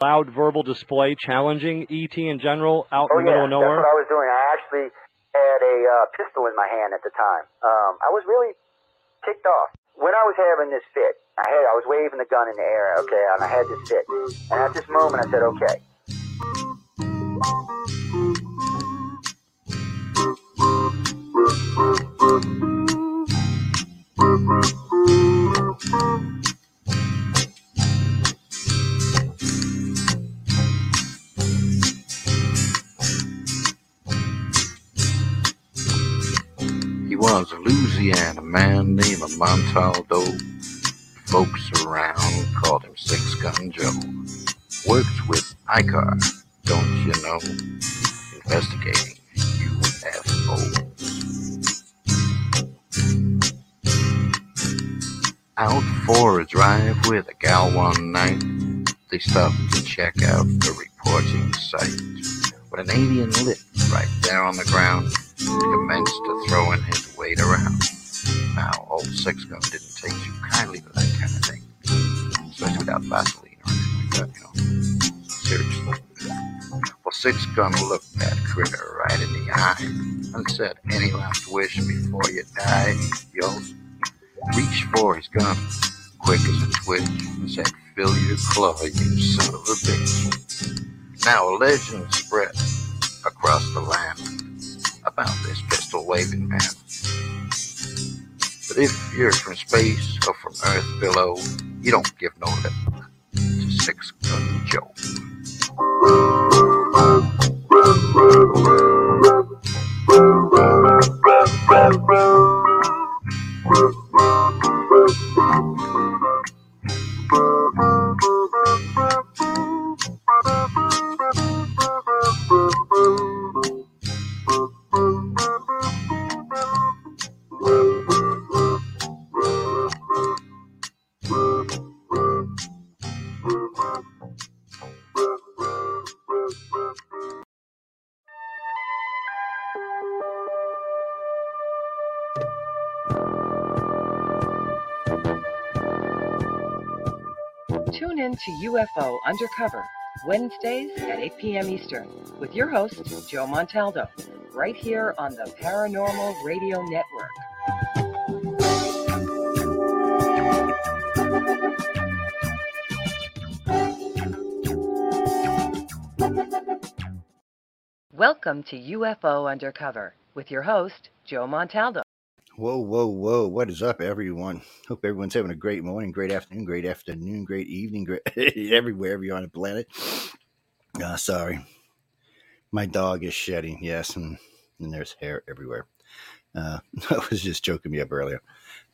loud verbal display challenging ET in general out Oh in the middle of nowhere? that's what I was doing. I actually had a uh, pistol in my hand at the time. Um, I was really ticked off when I was having this fit. I had I was waving the gun in the air, okay, and I had this fit. And at this moment, I said, okay. Was a Louisiana man named Montaldo. Folks around called him Six Gun Joe. Worked with ICAR, don't you know? Investigating UFOs. Out for a drive with a gal one night, they stopped to check out the reporting site. When an alien lit right there on the ground, he commenced to throwing his weight around. Now, old Six Gun didn't take too kindly to that kind of thing, especially without Vaseline or anything like that, you know. Seriously. Well, Six Gun looked that critter right in the eye and said, Any last wish before you die? Yo, reached for his gun, quick as a twitch, and said, Fill your claw, you son of a bitch. Now a legend spread across the land about this pistol waving man. But if you're from space or from Earth below, you don't give no lip to Six Gun Joe. UFO Undercover, Wednesdays at 8 p.m. Eastern, with your host, Joe Montaldo, right here on the Paranormal Radio Network. Welcome to UFO Undercover with your host, Joe Montaldo. Whoa, whoa, whoa. What is up, everyone? Hope everyone's having a great morning, great afternoon, great afternoon, great evening, great everywhere you're on the planet. Uh, sorry. My dog is shedding, yes, and, and there's hair everywhere. Uh, I was just joking me up earlier.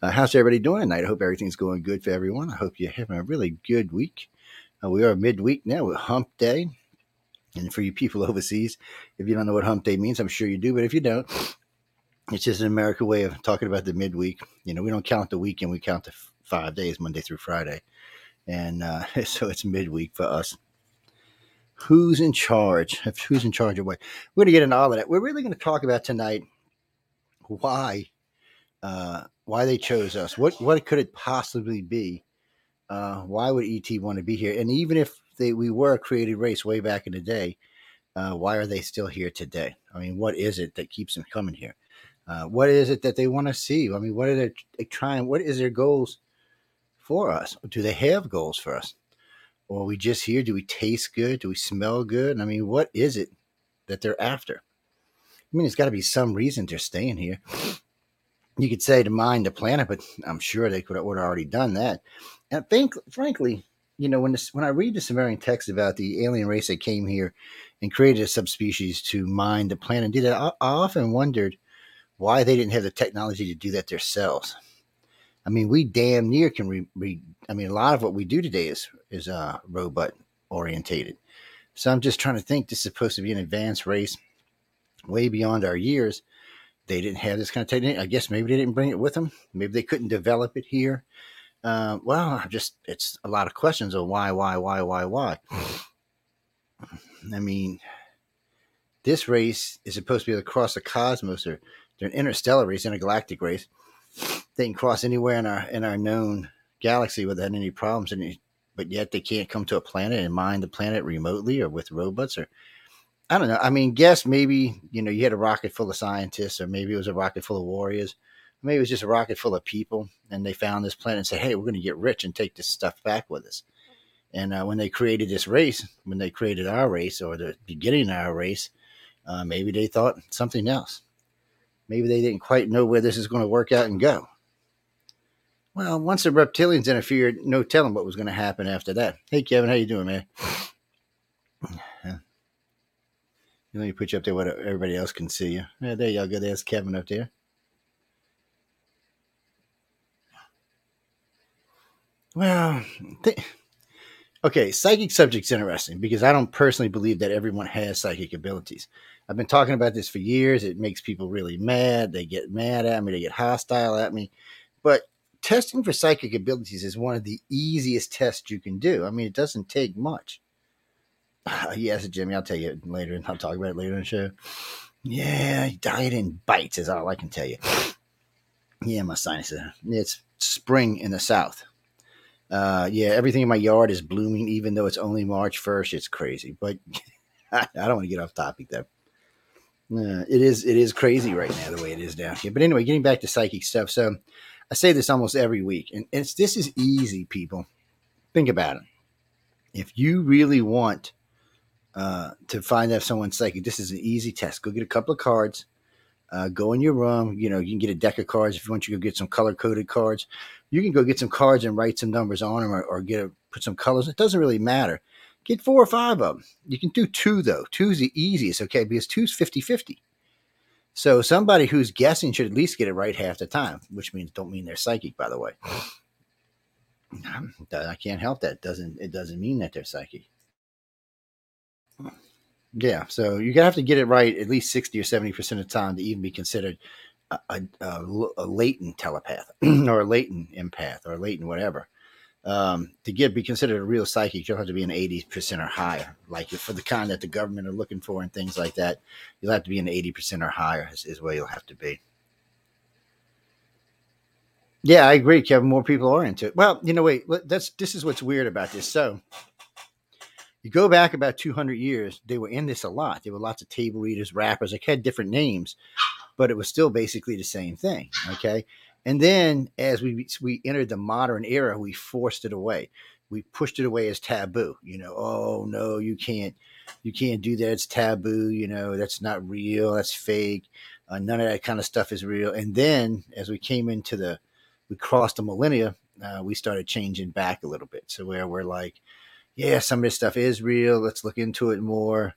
Uh, how's everybody doing tonight? I hope everything's going good for everyone. I hope you're having a really good week. Uh, we are midweek now with Hump Day. And for you people overseas, if you don't know what Hump Day means, I'm sure you do, but if you don't, it's just an American way of talking about the midweek. You know, we don't count the weekend; we count the five days, Monday through Friday, and uh, so it's midweek for us. Who's in charge? Who's in charge of what? We're going to get into all of that. We're really going to talk about tonight why uh, why they chose us. What what could it possibly be? Uh, why would ET want to be here? And even if they we were a created race way back in the day, uh, why are they still here today? I mean, what is it that keeps them coming here? Uh, what is it that they want to see? I mean, what are they, trying? What is their goals for us? Do they have goals for us? Or are we just here? Do we taste good? Do we smell good? I mean, what is it that they're after? I mean, there's got to be some reason they're staying here. You could say to mine the planet, but I'm sure they could would have already done that. And think, frankly, you know, when this, when I read the Sumerian text about the alien race that came here and created a subspecies to mine the planet, did I, I often wondered why they didn't have the technology to do that themselves. I mean, we damn near can re, re I mean, a lot of what we do today is is uh, robot orientated. So I'm just trying to think. This is supposed to be an advanced race, way beyond our years. They didn't have this kind of technology. I guess maybe they didn't bring it with them. Maybe they couldn't develop it here. Uh, well, just it's a lot of questions of why, why, why, why, why. I mean, this race is supposed to be across the cosmos, or they're an interstellar race, intergalactic race. They can cross anywhere in our in our known galaxy without any problems, any but yet they can't come to a planet and mine the planet remotely or with robots or I don't know. I mean, guess maybe you know you had a rocket full of scientists, or maybe it was a rocket full of warriors, maybe it was just a rocket full of people, and they found this planet and said, "Hey, we're going to get rich and take this stuff back with us." And uh, when they created this race, when they created our race or the beginning of our race, uh, maybe they thought something else. Maybe they didn't quite know where this is going to work out and go. Well, once the reptilians interfered, no telling what was going to happen after that. Hey, Kevin, how you doing, man? Let me put you up there where everybody else can see you. Yeah, there y'all go. There's Kevin up there. Well, okay, psychic subject's interesting because I don't personally believe that everyone has psychic abilities. I've been talking about this for years. It makes people really mad. They get mad at me, they get hostile at me. But testing for psychic abilities is one of the easiest tests you can do. I mean, it doesn't take much. yes, Jimmy, I'll tell you later, and I'll talk about it later in the show. Yeah, diet in bites is all I can tell you. Yeah, my sinuses. It's spring in the south. Uh, yeah, everything in my yard is blooming, even though it's only March 1st. It's crazy, but I don't want to get off topic though. Uh, it is it is crazy right now the way it is down here. But anyway, getting back to psychic stuff. So I say this almost every week, and it's this is easy, people. Think about it. If you really want uh, to find out if someone's psychic, this is an easy test. Go get a couple of cards. Uh, go in your room. You know, you can get a deck of cards if you want. You go get some color coded cards. You can go get some cards and write some numbers on them, or, or get a, put some colors. It doesn't really matter. Get four or five of them. You can do two though. Two is the easiest, okay? Because two's 50-50. So somebody who's guessing should at least get it right half the time, which means don't mean they're psychic, by the way. I can't help that. It doesn't it doesn't mean that they're psychic. Yeah, so gonna have to get it right at least sixty or seventy percent of the time to even be considered a, a, a, latent telepath or a latent empath or a latent whatever. Um, to get be considered a real psychic, you'll have to be an eighty percent or higher. Like for the kind that the government are looking for and things like that, you'll have to be an eighty percent or higher is, is where you'll have to be. Yeah, I agree, Kevin. More people are into it. Well, you know, wait. That's this is what's weird about this. So, you go back about 200 years, they were in this a lot. There were lots of table readers, rappers, like had different names, but it was still basically the same thing. Okay. And then as we we entered the modern era, we forced it away. We pushed it away as taboo. You know, oh no, you can't, you can't do that. It's taboo. You know, that's not real. That's fake. Uh, none of that kind of stuff is real. And then as we came into the, we crossed the millennia, uh, we started changing back a little bit. So where we're like, yeah, some of this stuff is real. Let's look into it more.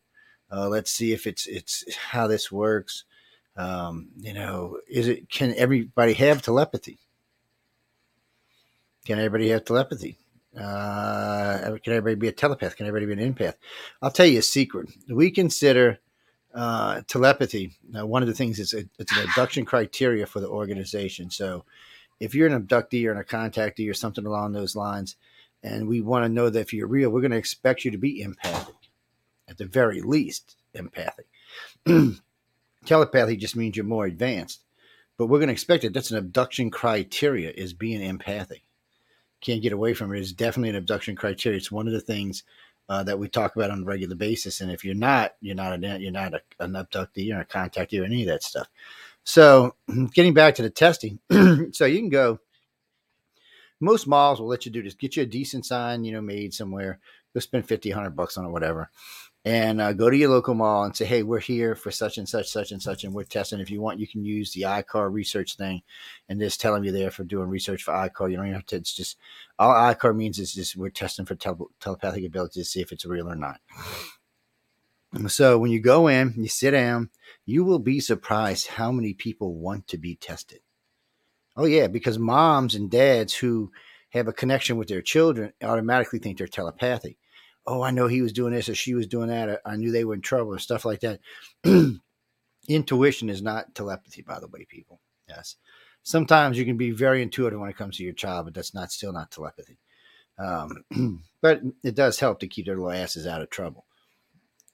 Uh, let's see if it's it's how this works. Um, you know, is it can everybody have telepathy? Can everybody have telepathy? Uh, can everybody be a telepath? Can everybody be an empath? I'll tell you a secret. We consider uh, telepathy. Now, one of the things is it, it's an abduction criteria for the organization. So, if you're an abductee or a contactee or something along those lines, and we want to know that if you're real, we're going to expect you to be empathic, at the very least, empathic. Telepathy just means you're more advanced, but we're going to expect it. That's an abduction criteria is being empathic. Can't get away from it. It's definitely an abduction criteria. It's one of the things uh, that we talk about on a regular basis. And if you're not, you're not an you're not a, an abductee, you're not a contactee, or any of that stuff. So, getting back to the testing, so you can go most malls will let you do this. Get you a decent sign, you know, made somewhere. Go spend 50, 100 bucks on it, whatever. And uh, go to your local mall and say, hey, we're here for such and such, such and such, and we're testing. If you want, you can use the ICAR research thing and just telling you there for doing research for ICAR. You don't even have to, it's just, all ICAR means is just we're testing for tele- telepathic ability to see if it's real or not. So when you go in, you sit down, you will be surprised how many people want to be tested. Oh yeah, because moms and dads who have a connection with their children automatically think they're telepathic. Oh, I know he was doing this or she was doing that. I knew they were in trouble or stuff like that. Intuition is not telepathy, by the way, people. Yes. Sometimes you can be very intuitive when it comes to your child, but that's not still not telepathy. Um, but it does help to keep their little asses out of trouble.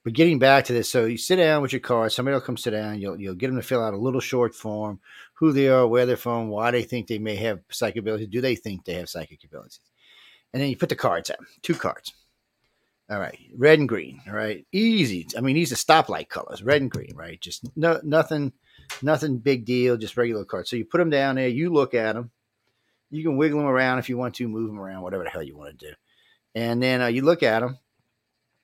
But getting back to this, so you sit down with your card. Somebody will come sit down. You'll you'll get them to fill out a little short form, who they are, where they're from, why they think they may have psychic abilities. Do they think they have psychic abilities? and then you put the cards out, two cards. All right, red and green. All right, easy. I mean, these are stoplight colors, red and green, right? Just no, nothing, nothing big deal, just regular cards. So you put them down there, you look at them, you can wiggle them around if you want to, move them around, whatever the hell you want to do, and then uh, you look at them,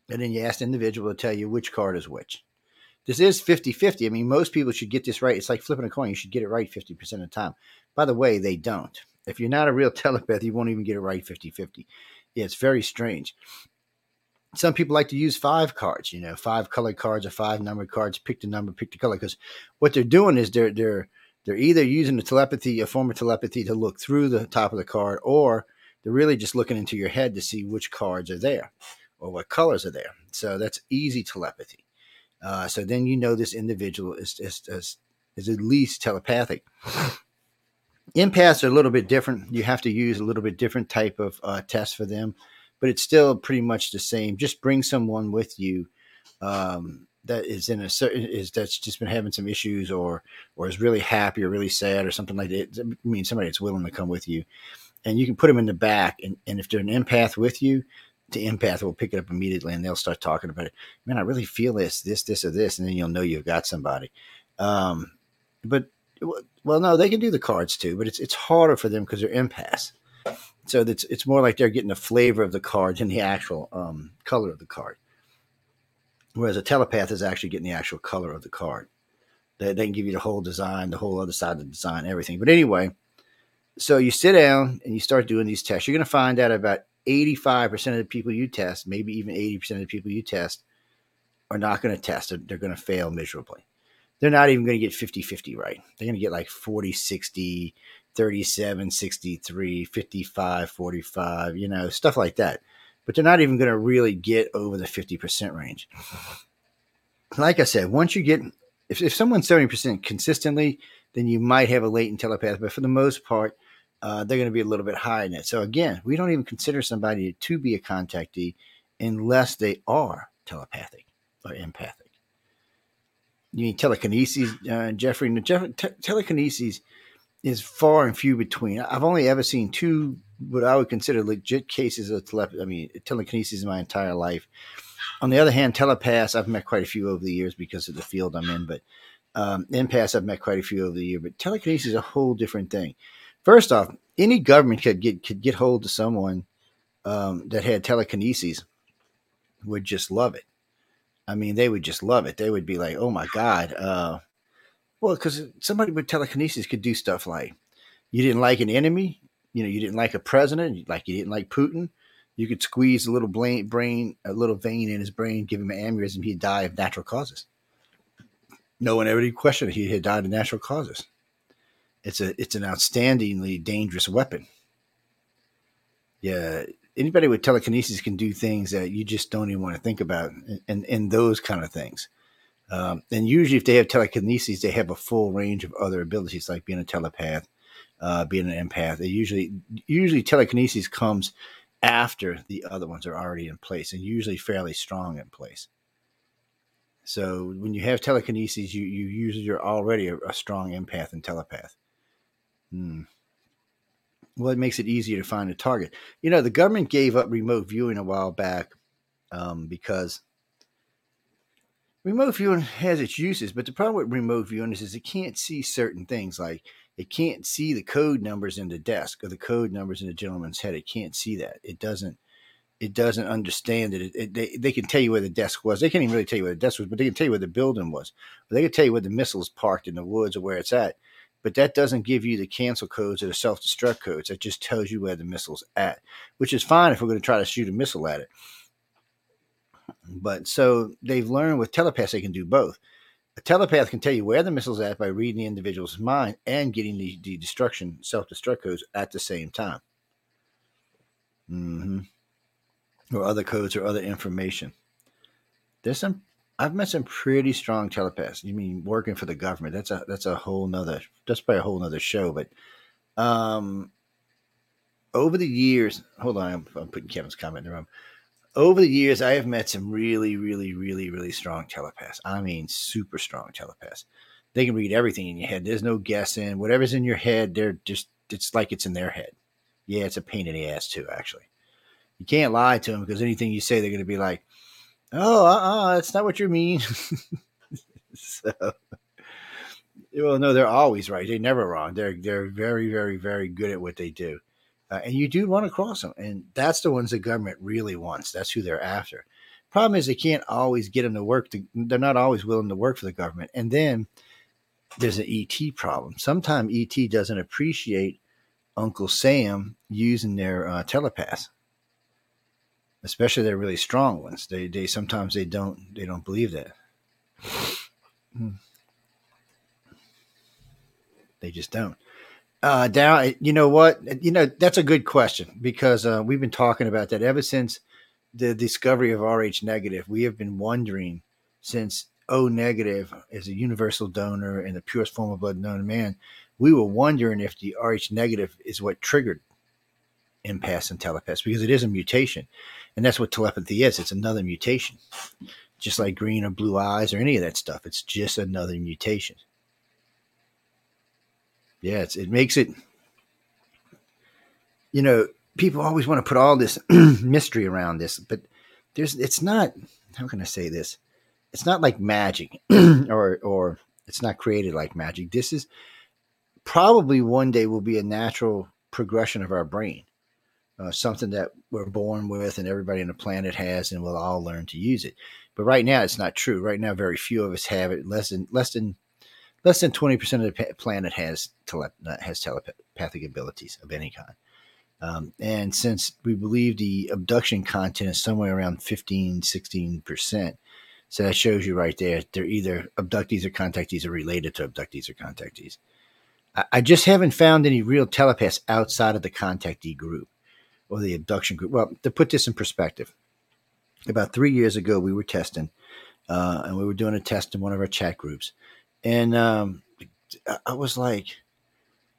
and then you ask the individual to tell you which card is which. This is 50 50. I mean, most people should get this right. It's like flipping a coin. You should get it right 50% of the time. By the way, they don't. If you're not a real telepath, you won't even get it right 50 50. Yeah, it's very strange. Some people like to use five cards, you know, five colored cards or five numbered cards. Pick the number, pick the color, because what they're doing is they're they're they're either using the telepathy, a form of telepathy, to look through the top of the card, or they're really just looking into your head to see which cards are there or what colors are there. So that's easy telepathy. Uh, so then you know this individual is, is, is, is at least telepathic. Empaths are a little bit different. You have to use a little bit different type of uh, test for them, but it's still pretty much the same. Just bring someone with you um, that is in a certain is that's just been having some issues or or is really happy or really sad or something like that. I mean, somebody that's willing to come with you, and you can put them in the back. And, and if they're an empath with you, the empath will pick it up immediately and they'll start talking about it. Man, I really feel this, this, this, or this, and then you'll know you've got somebody. Um, but well, no, they can do the cards too, but it's it's harder for them because they're empaths. So it's it's more like they're getting the flavor of the card than the actual um, color of the card. Whereas a telepath is actually getting the actual color of the card. They, they can give you the whole design, the whole other side of the design, everything. But anyway, so you sit down and you start doing these tests. You're going to find out about 85% of the people you test, maybe even 80% of the people you test, are not going to test. They're, they're going to fail miserably. They're not even going to get 50 50 right. They're going to get like 40 60, 37 63, 55 45, you know, stuff like that. But they're not even going to really get over the 50% range. Like I said, once you get, if, if someone's 70% consistently, then you might have a latent telepath. But for the most part, uh, they're going to be a little bit higher in it. So again, we don't even consider somebody to be a contactee unless they are telepathic or empathic. You mean telekinesis, uh, Jeffrey? No, Jeff, te- telekinesis is far and few between. I've only ever seen two what I would consider legit cases of telepathy. I mean, telekinesis in my entire life. On the other hand, telepaths, I've met quite a few over the years because of the field I'm in, but um, empaths, I've met quite a few over the year. But telekinesis is a whole different thing. First off, any government could get could get hold of someone um, that had telekinesis would just love it. I mean, they would just love it. They would be like, "Oh my god!" Uh, well, because somebody with telekinesis could do stuff like you didn't like an enemy, you know, you didn't like a president, like you didn't like Putin. You could squeeze a little brain, a little vein in his brain, give him an aneurysm, he'd die of natural causes. No one ever questioned he had died of natural causes it's a it's an outstandingly dangerous weapon. Yeah, anybody with telekinesis can do things that you just don't even want to think about, and and those kind of things. Um, and usually, if they have telekinesis, they have a full range of other abilities, like being a telepath, uh, being an empath. They usually usually telekinesis comes after the other ones are already in place, and usually fairly strong in place. So when you have telekinesis, you you usually you're already a, a strong empath and telepath. Hmm. Well, it makes it easier to find a target. You know, the government gave up remote viewing a while back um, because remote viewing has its uses, but the problem with remote viewing is, is it can't see certain things. Like it can't see the code numbers in the desk or the code numbers in the gentleman's head. It can't see that. It doesn't. It doesn't understand it. it, it they, they can tell you where the desk was. They can't even really tell you where the desk was, but they can tell you where the building was. They can tell you where the missile's parked in the woods or where it's at but that doesn't give you the cancel codes or the self destruct codes. That just tells you where the missile's at, which is fine if we're going to try to shoot a missile at it. But so they've learned with telepaths they can do both. A telepath can tell you where the missile's at by reading the individual's mind and getting the, the destruction self destruct codes at the same time. Mm-hmm. Or other codes or other information. There's some I've met some pretty strong telepaths. You mean working for the government? That's a that's a whole nother that's probably a whole nother show. But um, over the years, hold on, I'm, I'm putting Kevin's comment in the room. Over the years, I have met some really, really, really, really strong telepaths. I mean, super strong telepaths. They can read everything in your head. There's no guessing. Whatever's in your head, they're just it's like it's in their head. Yeah, it's a pain in the ass too, actually. You can't lie to them because anything you say, they're going to be like, "Oh, uh, uh that's not what you mean." so, well, no, they're always right. They're never wrong. They're they're very, very, very good at what they do, uh, and you do run across them, and that's the ones the government really wants. That's who they're after. Problem is, they can't always get them to work. To, they're not always willing to work for the government, and then there's an ET problem. Sometimes ET doesn't appreciate Uncle Sam using their uh, telepaths, especially their really strong ones. They they sometimes they don't they don't believe that. Hmm. They just don't. Uh, down, you know what? You know that's a good question because uh, we've been talking about that ever since the discovery of Rh negative. We have been wondering since O negative is a universal donor and the purest form of blood known to man. We were wondering if the Rh negative is what triggered empaths and telepaths because it is a mutation, and that's what telepathy is. It's another mutation, just like green or blue eyes or any of that stuff. It's just another mutation. Yeah, it makes it. You know, people always want to put all this mystery around this, but there's. It's not. How can I say this? It's not like magic, or or it's not created like magic. This is probably one day will be a natural progression of our brain, uh, something that we're born with, and everybody on the planet has, and we'll all learn to use it. But right now, it's not true. Right now, very few of us have it. Less than less than less than 20% of the planet has, tele- has telepathic abilities of any kind. Um, and since we believe the abduction content is somewhere around 15, 16%, so that shows you right there, they're either abductees or contactees or related to abductees or contactees. I, I just haven't found any real telepaths outside of the contactee group or the abduction group. Well, to put this in perspective, about three years ago, we were testing, uh, and we were doing a test in one of our chat groups and um, I was like,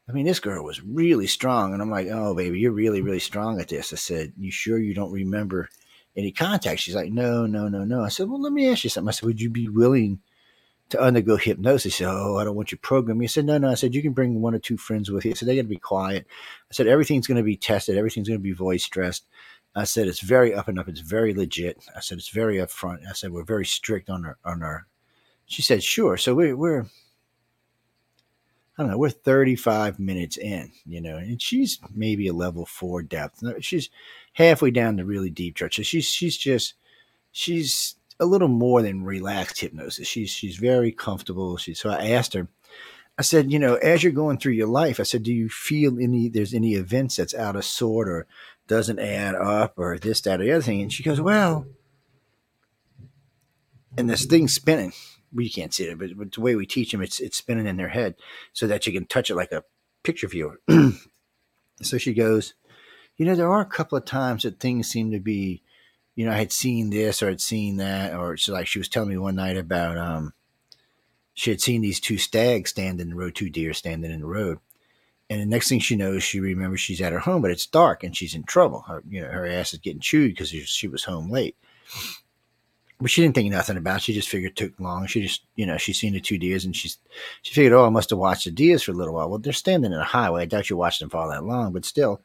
I mean, this girl was really strong. And I'm like, oh, baby, you're really, really strong at this. I said, you sure you don't remember any contact? She's like, no, no, no, no. I said, well, let me ask you something. I said, would you be willing to undergo hypnosis? She said, oh, I don't want you to program me. Said, no, no. I said, you can bring one or two friends with you. I said, they got to be quiet. I said, everything's going to be tested. Everything's going to be voice stressed. I said, it's very up and up. It's very legit. I said, it's very upfront. I said, we're very strict on our, on our she said, sure. So we, we're, I don't know, we're 35 minutes in, you know, and she's maybe a level four depth. She's halfway down the really deep chart. So she's, she's just, she's a little more than relaxed hypnosis. She's, she's very comfortable. She, so I asked her, I said, you know, as you're going through your life, I said, do you feel any, there's any events that's out of sort or doesn't add up or this, that, or the other thing? And she goes, well, and this thing's spinning we can't see it, but, but the way we teach them, it's it's spinning in their head so that you can touch it like a picture viewer. so she goes, you know, there are a couple of times that things seem to be, you know, I had seen this or I'd seen that, or she like she was telling me one night about um, she had seen these two stags standing in the road, two deer standing in the road. And the next thing she knows, she remembers she's at her home, but it's dark and she's in trouble. Her, you know, her ass is getting chewed because she was home late but she didn't think nothing about. It. She just figured it took long. She just, you know, she's seen the two deers and she's she figured, oh, I must have watched the deers for a little while. Well, they're standing in a highway. I doubt you watched them for all that long, but still,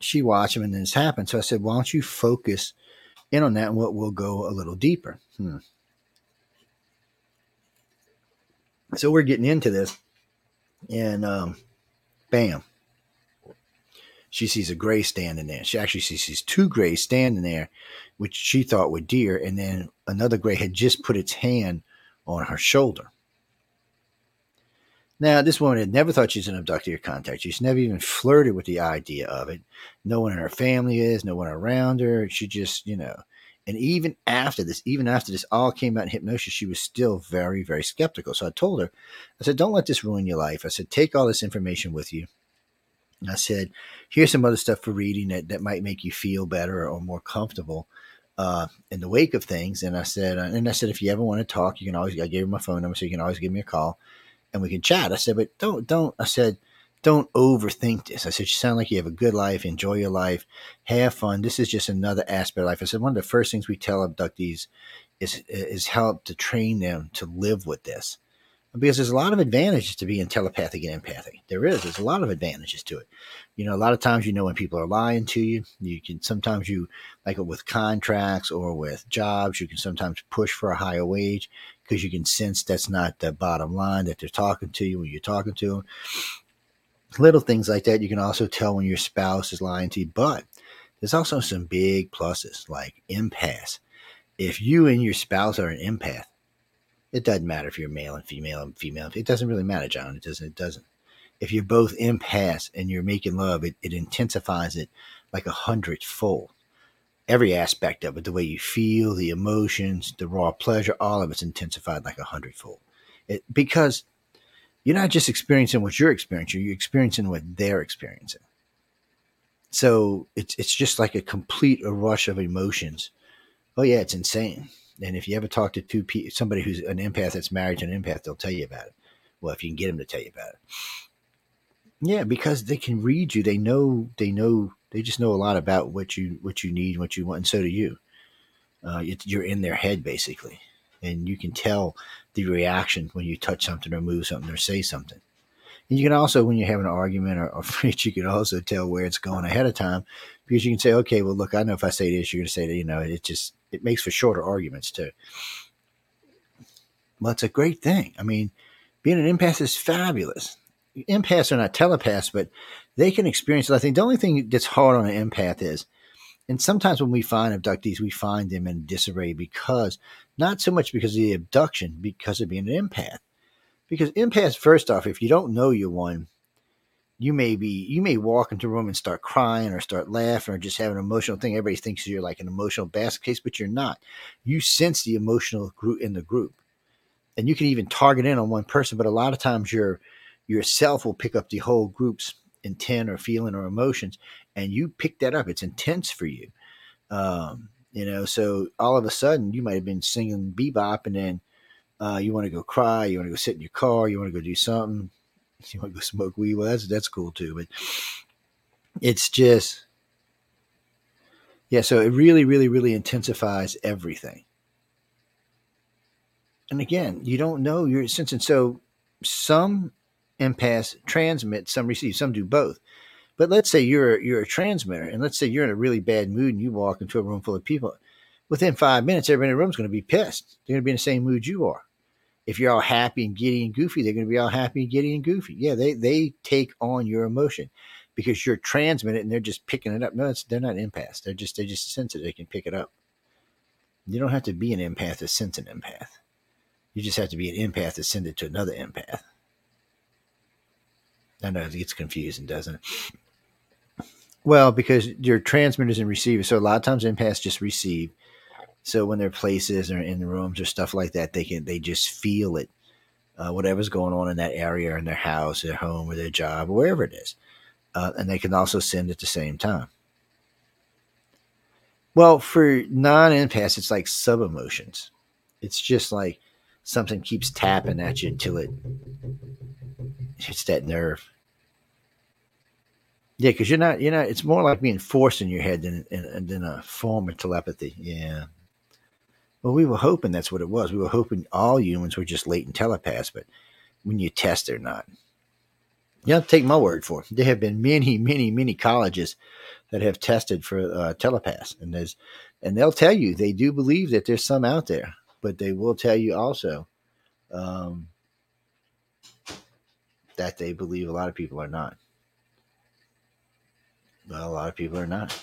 she watched them and then this happened. So I said, why don't you focus in on that and we'll, we'll go a little deeper. Hmm. So we're getting into this, and um, bam, she sees a gray standing there. She actually sees two grays standing there, which she thought were deer, and then another gray had just put its hand on her shoulder. Now, this woman had never thought she's an abductee or contact. She's never even flirted with the idea of it. No one in her family is, no one around her. She just, you know, and even after this, even after this all came out in hypnosis, she was still very, very skeptical. So I told her, I said, don't let this ruin your life. I said, take all this information with you. I said, here's some other stuff for reading that, that might make you feel better or more comfortable uh, in the wake of things. And I said, uh, and I said, if you ever want to talk, you can always, I gave her my phone number, so you can always give me a call and we can chat. I said, but don't, don't, I said, don't overthink this. I said, you sound like you have a good life, enjoy your life, have fun. This is just another aspect of life. I said, one of the first things we tell abductees is, is help to train them to live with this. Because there's a lot of advantages to being telepathic and empathic. There is. There's a lot of advantages to it. You know, a lot of times you know when people are lying to you. You can sometimes you like with contracts or with jobs, you can sometimes push for a higher wage because you can sense that's not the bottom line that they're talking to you when you're talking to them. Little things like that. You can also tell when your spouse is lying to you, but there's also some big pluses like empaths. If you and your spouse are an empath, it doesn't matter if you're male and female and female. It doesn't really matter, John. It doesn't. It doesn't. If you're both empaths and you're making love, it, it intensifies it like a hundredfold. Every aspect of it, the way you feel, the emotions, the raw pleasure, all of it's intensified like a hundredfold. It, because you're not just experiencing what you're experiencing, you're experiencing what they're experiencing. So it's it's just like a complete rush of emotions. Oh yeah, it's insane. And if you ever talk to two people, somebody who's an empath that's married to an empath, they'll tell you about it. Well, if you can get them to tell you about it. Yeah, because they can read you. They know. They know. They just know a lot about what you what you need, what you want, and so do you. Uh, you're in their head basically, and you can tell the reaction when you touch something or move something or say something. And you can also, when you have an argument or, or fight, you can also tell where it's going ahead of time because you can say, okay, well, look, I know if I say this, you're going to say that, you know, it just, it makes for shorter arguments too. Well, it's a great thing. I mean, being an empath is fabulous. Empaths are not telepaths, but they can experience it. I think the only thing that's hard on an empath is, and sometimes when we find abductees, we find them in disarray because not so much because of the abduction, because of being an empath. Because empaths, first off, if you don't know you're one, you may be you may walk into a room and start crying or start laughing or just have an emotional thing. Everybody thinks you're like an emotional basket case, but you're not. You sense the emotional group in the group, and you can even target in on one person. But a lot of times, your yourself will pick up the whole group's intent or feeling or emotions, and you pick that up. It's intense for you, um, you know. So all of a sudden, you might have been singing bebop, and then uh, you want to go cry, you want to go sit in your car, you want to go do something you want to go smoke weed, well, that's that's cool too. But it's just, yeah. So it really, really, really intensifies everything. And again, you don't know your sense, and so some empaths transmit, some receive, some do both. But let's say you're you're a transmitter, and let's say you're in a really bad mood, and you walk into a room full of people. Within five minutes, everybody in the room is going to be pissed. They're going to be in the same mood you are if you're all happy and giddy and goofy, they're going to be all happy and giddy and goofy. Yeah, they they take on your emotion because you're transmitting and they're just picking it up. No, they're not empaths. They're just they just sense it. They can pick it up. You don't have to be an empath to sense an empath. You just have to be an empath to send it to another empath. I know it gets confusing, doesn't it? Well, because your transmitters and receivers. So a lot of times empaths just receive so when they're places or in rooms or stuff like that, they can they just feel it, uh, whatever's going on in that area, or in their house, their home, or their job, or wherever it is, uh, and they can also send at the same time. Well, for non-empaths, it's like sub emotions. It's just like something keeps tapping at you until it hits that nerve. Yeah, because you're not, you're not. It's more like being forced in your head than than a form of telepathy. Yeah, well, we were hoping that's what it was. We were hoping all humans were just latent telepaths, but when you test, they're not. You have to take my word for it. There have been many, many, many colleges that have tested for uh, telepaths, and there's, and they'll tell you they do believe that there's some out there, but they will tell you also um, that they believe a lot of people are not. Well, a lot of people are not.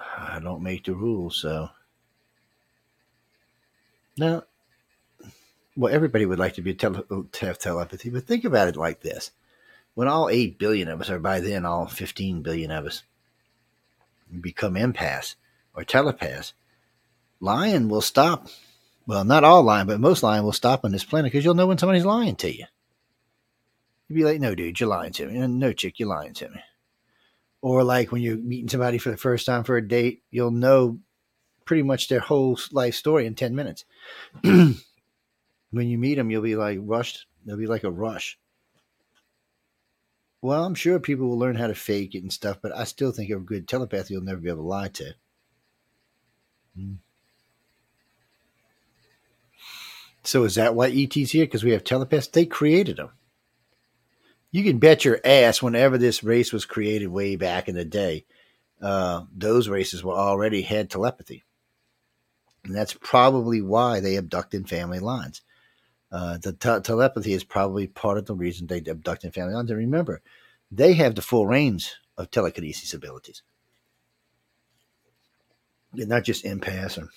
I don't make the rules, so. Now, well, everybody would like to be tele- have telepathy, but think about it like this: when all eight billion of us, or by then all fifteen billion of us, become empaths or telepaths, lying will stop. Well, not all lying, but most lying will stop on this planet because you'll know when somebody's lying to you. You'd be like, "No, dude, you're lying to me. And No, chick, you're lying to me." Or like when you're meeting somebody for the first time for a date, you'll know pretty much their whole life story in 10 minutes. when you meet them, you'll be like rushed. It'll be like a rush. Well, I'm sure people will learn how to fake it and stuff, but I still think a good telepath you'll never be able to lie to. Hmm. So is that why ET's here? Because we have telepaths? They created them. You can bet your ass whenever this race was created way back in the day, uh, those races were already had telepathy. And that's probably why they abduct in family lines. Uh, the te- telepathy is probably part of the reason they abduct in family lines. And remember, they have the full range of telekinesis abilities. They're not just empaths or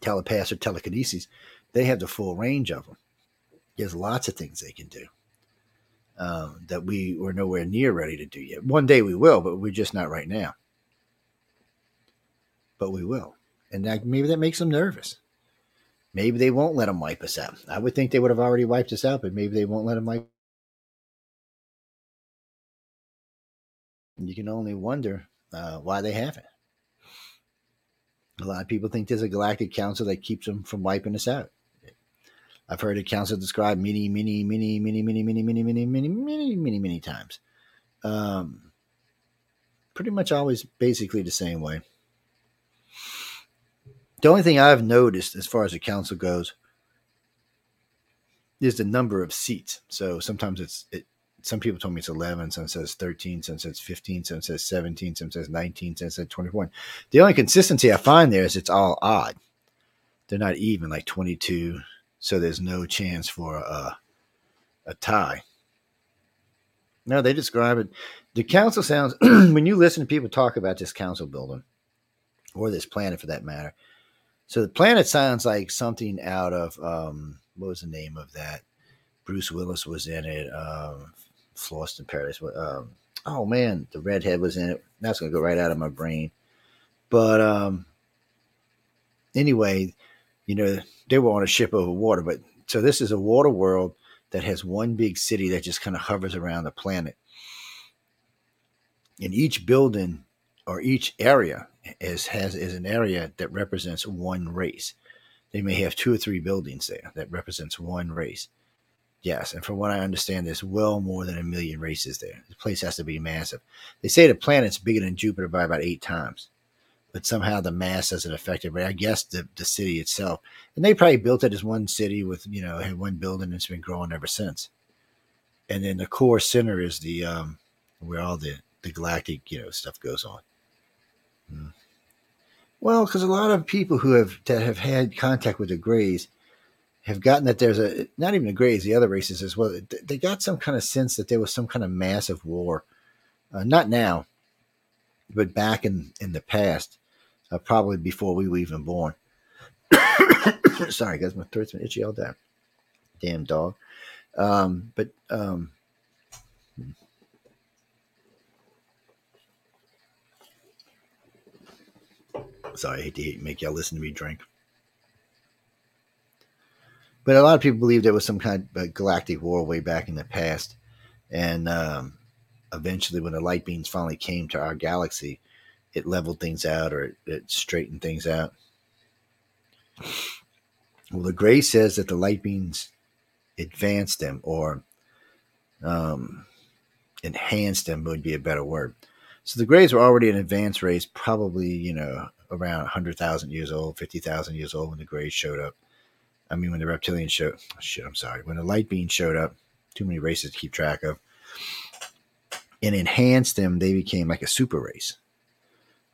telepaths or telekinesis. They have the full range of them. There's lots of things they can do um, that we were nowhere near ready to do yet. One day we will, but we're just not right now. But we will. And that, maybe that makes them nervous. Maybe they won't let them wipe us out. I would think they would have already wiped us out, but maybe they won't let them wipe. You can only wonder uh, why they haven't. A lot of people think there's a galactic council that keeps them from wiping us out. I've heard a council described many, many, many, many, many, many, many, many, many, many, many, many times. Um, pretty much always basically the same way. The only thing I've noticed as far as the council goes is the number of seats. So sometimes it's it, some people told me it's 11, some says 13, some says 15, some says 17, some says 19, some says 21. The only consistency I find there is it's all odd. They're not even like 22, so there's no chance for a, a tie. No, they describe it. The council sounds, when you listen to people talk about this council building, or this planet for that matter, so the planet sounds like something out of, um, what was the name of that? Bruce Willis was in it. Um, Lost in. Um, oh man, the redhead was in it. That's gonna go right out of my brain. But um, anyway, you know they were on a ship over water. But so this is a water world that has one big city that just kind of hovers around the planet. And each building or each area is has is an area that represents one race. They may have two or three buildings there that represents one race. Yes, and from what I understand, there's well more than a million races there. The place has to be massive. They say the planet's bigger than Jupiter by about eight times, but somehow the mass doesn't affect it. But I guess the, the city itself, and they probably built it as one city with you know had one building and it's been growing ever since. And then the core center is the um, where all the the galactic you know stuff goes on. Hmm. Well, because a lot of people who have that have had contact with the Greys have gotten that there's a not even the Greys, the other races as well. They got some kind of sense that there was some kind of massive war, uh, not now, but back in in the past, uh, probably before we were even born. Sorry, guys, my throat's been itchy all day. Damn dog. Um, but um, sorry, I hate to make y'all listen to me drink. But a lot of people believe there was some kind of galactic war way back in the past. And um, eventually, when the light beings finally came to our galaxy, it leveled things out or it, it straightened things out. Well, the Gray says that the light beings advanced them or um, enhanced them would be a better word. So the Greys were already an advanced race, probably, you know, around 100,000 years old, 50,000 years old when the Greys showed up. I mean, when the reptilian showed, shit, I'm sorry, when the light being showed up, too many races to keep track of, and enhanced them, they became like a super race.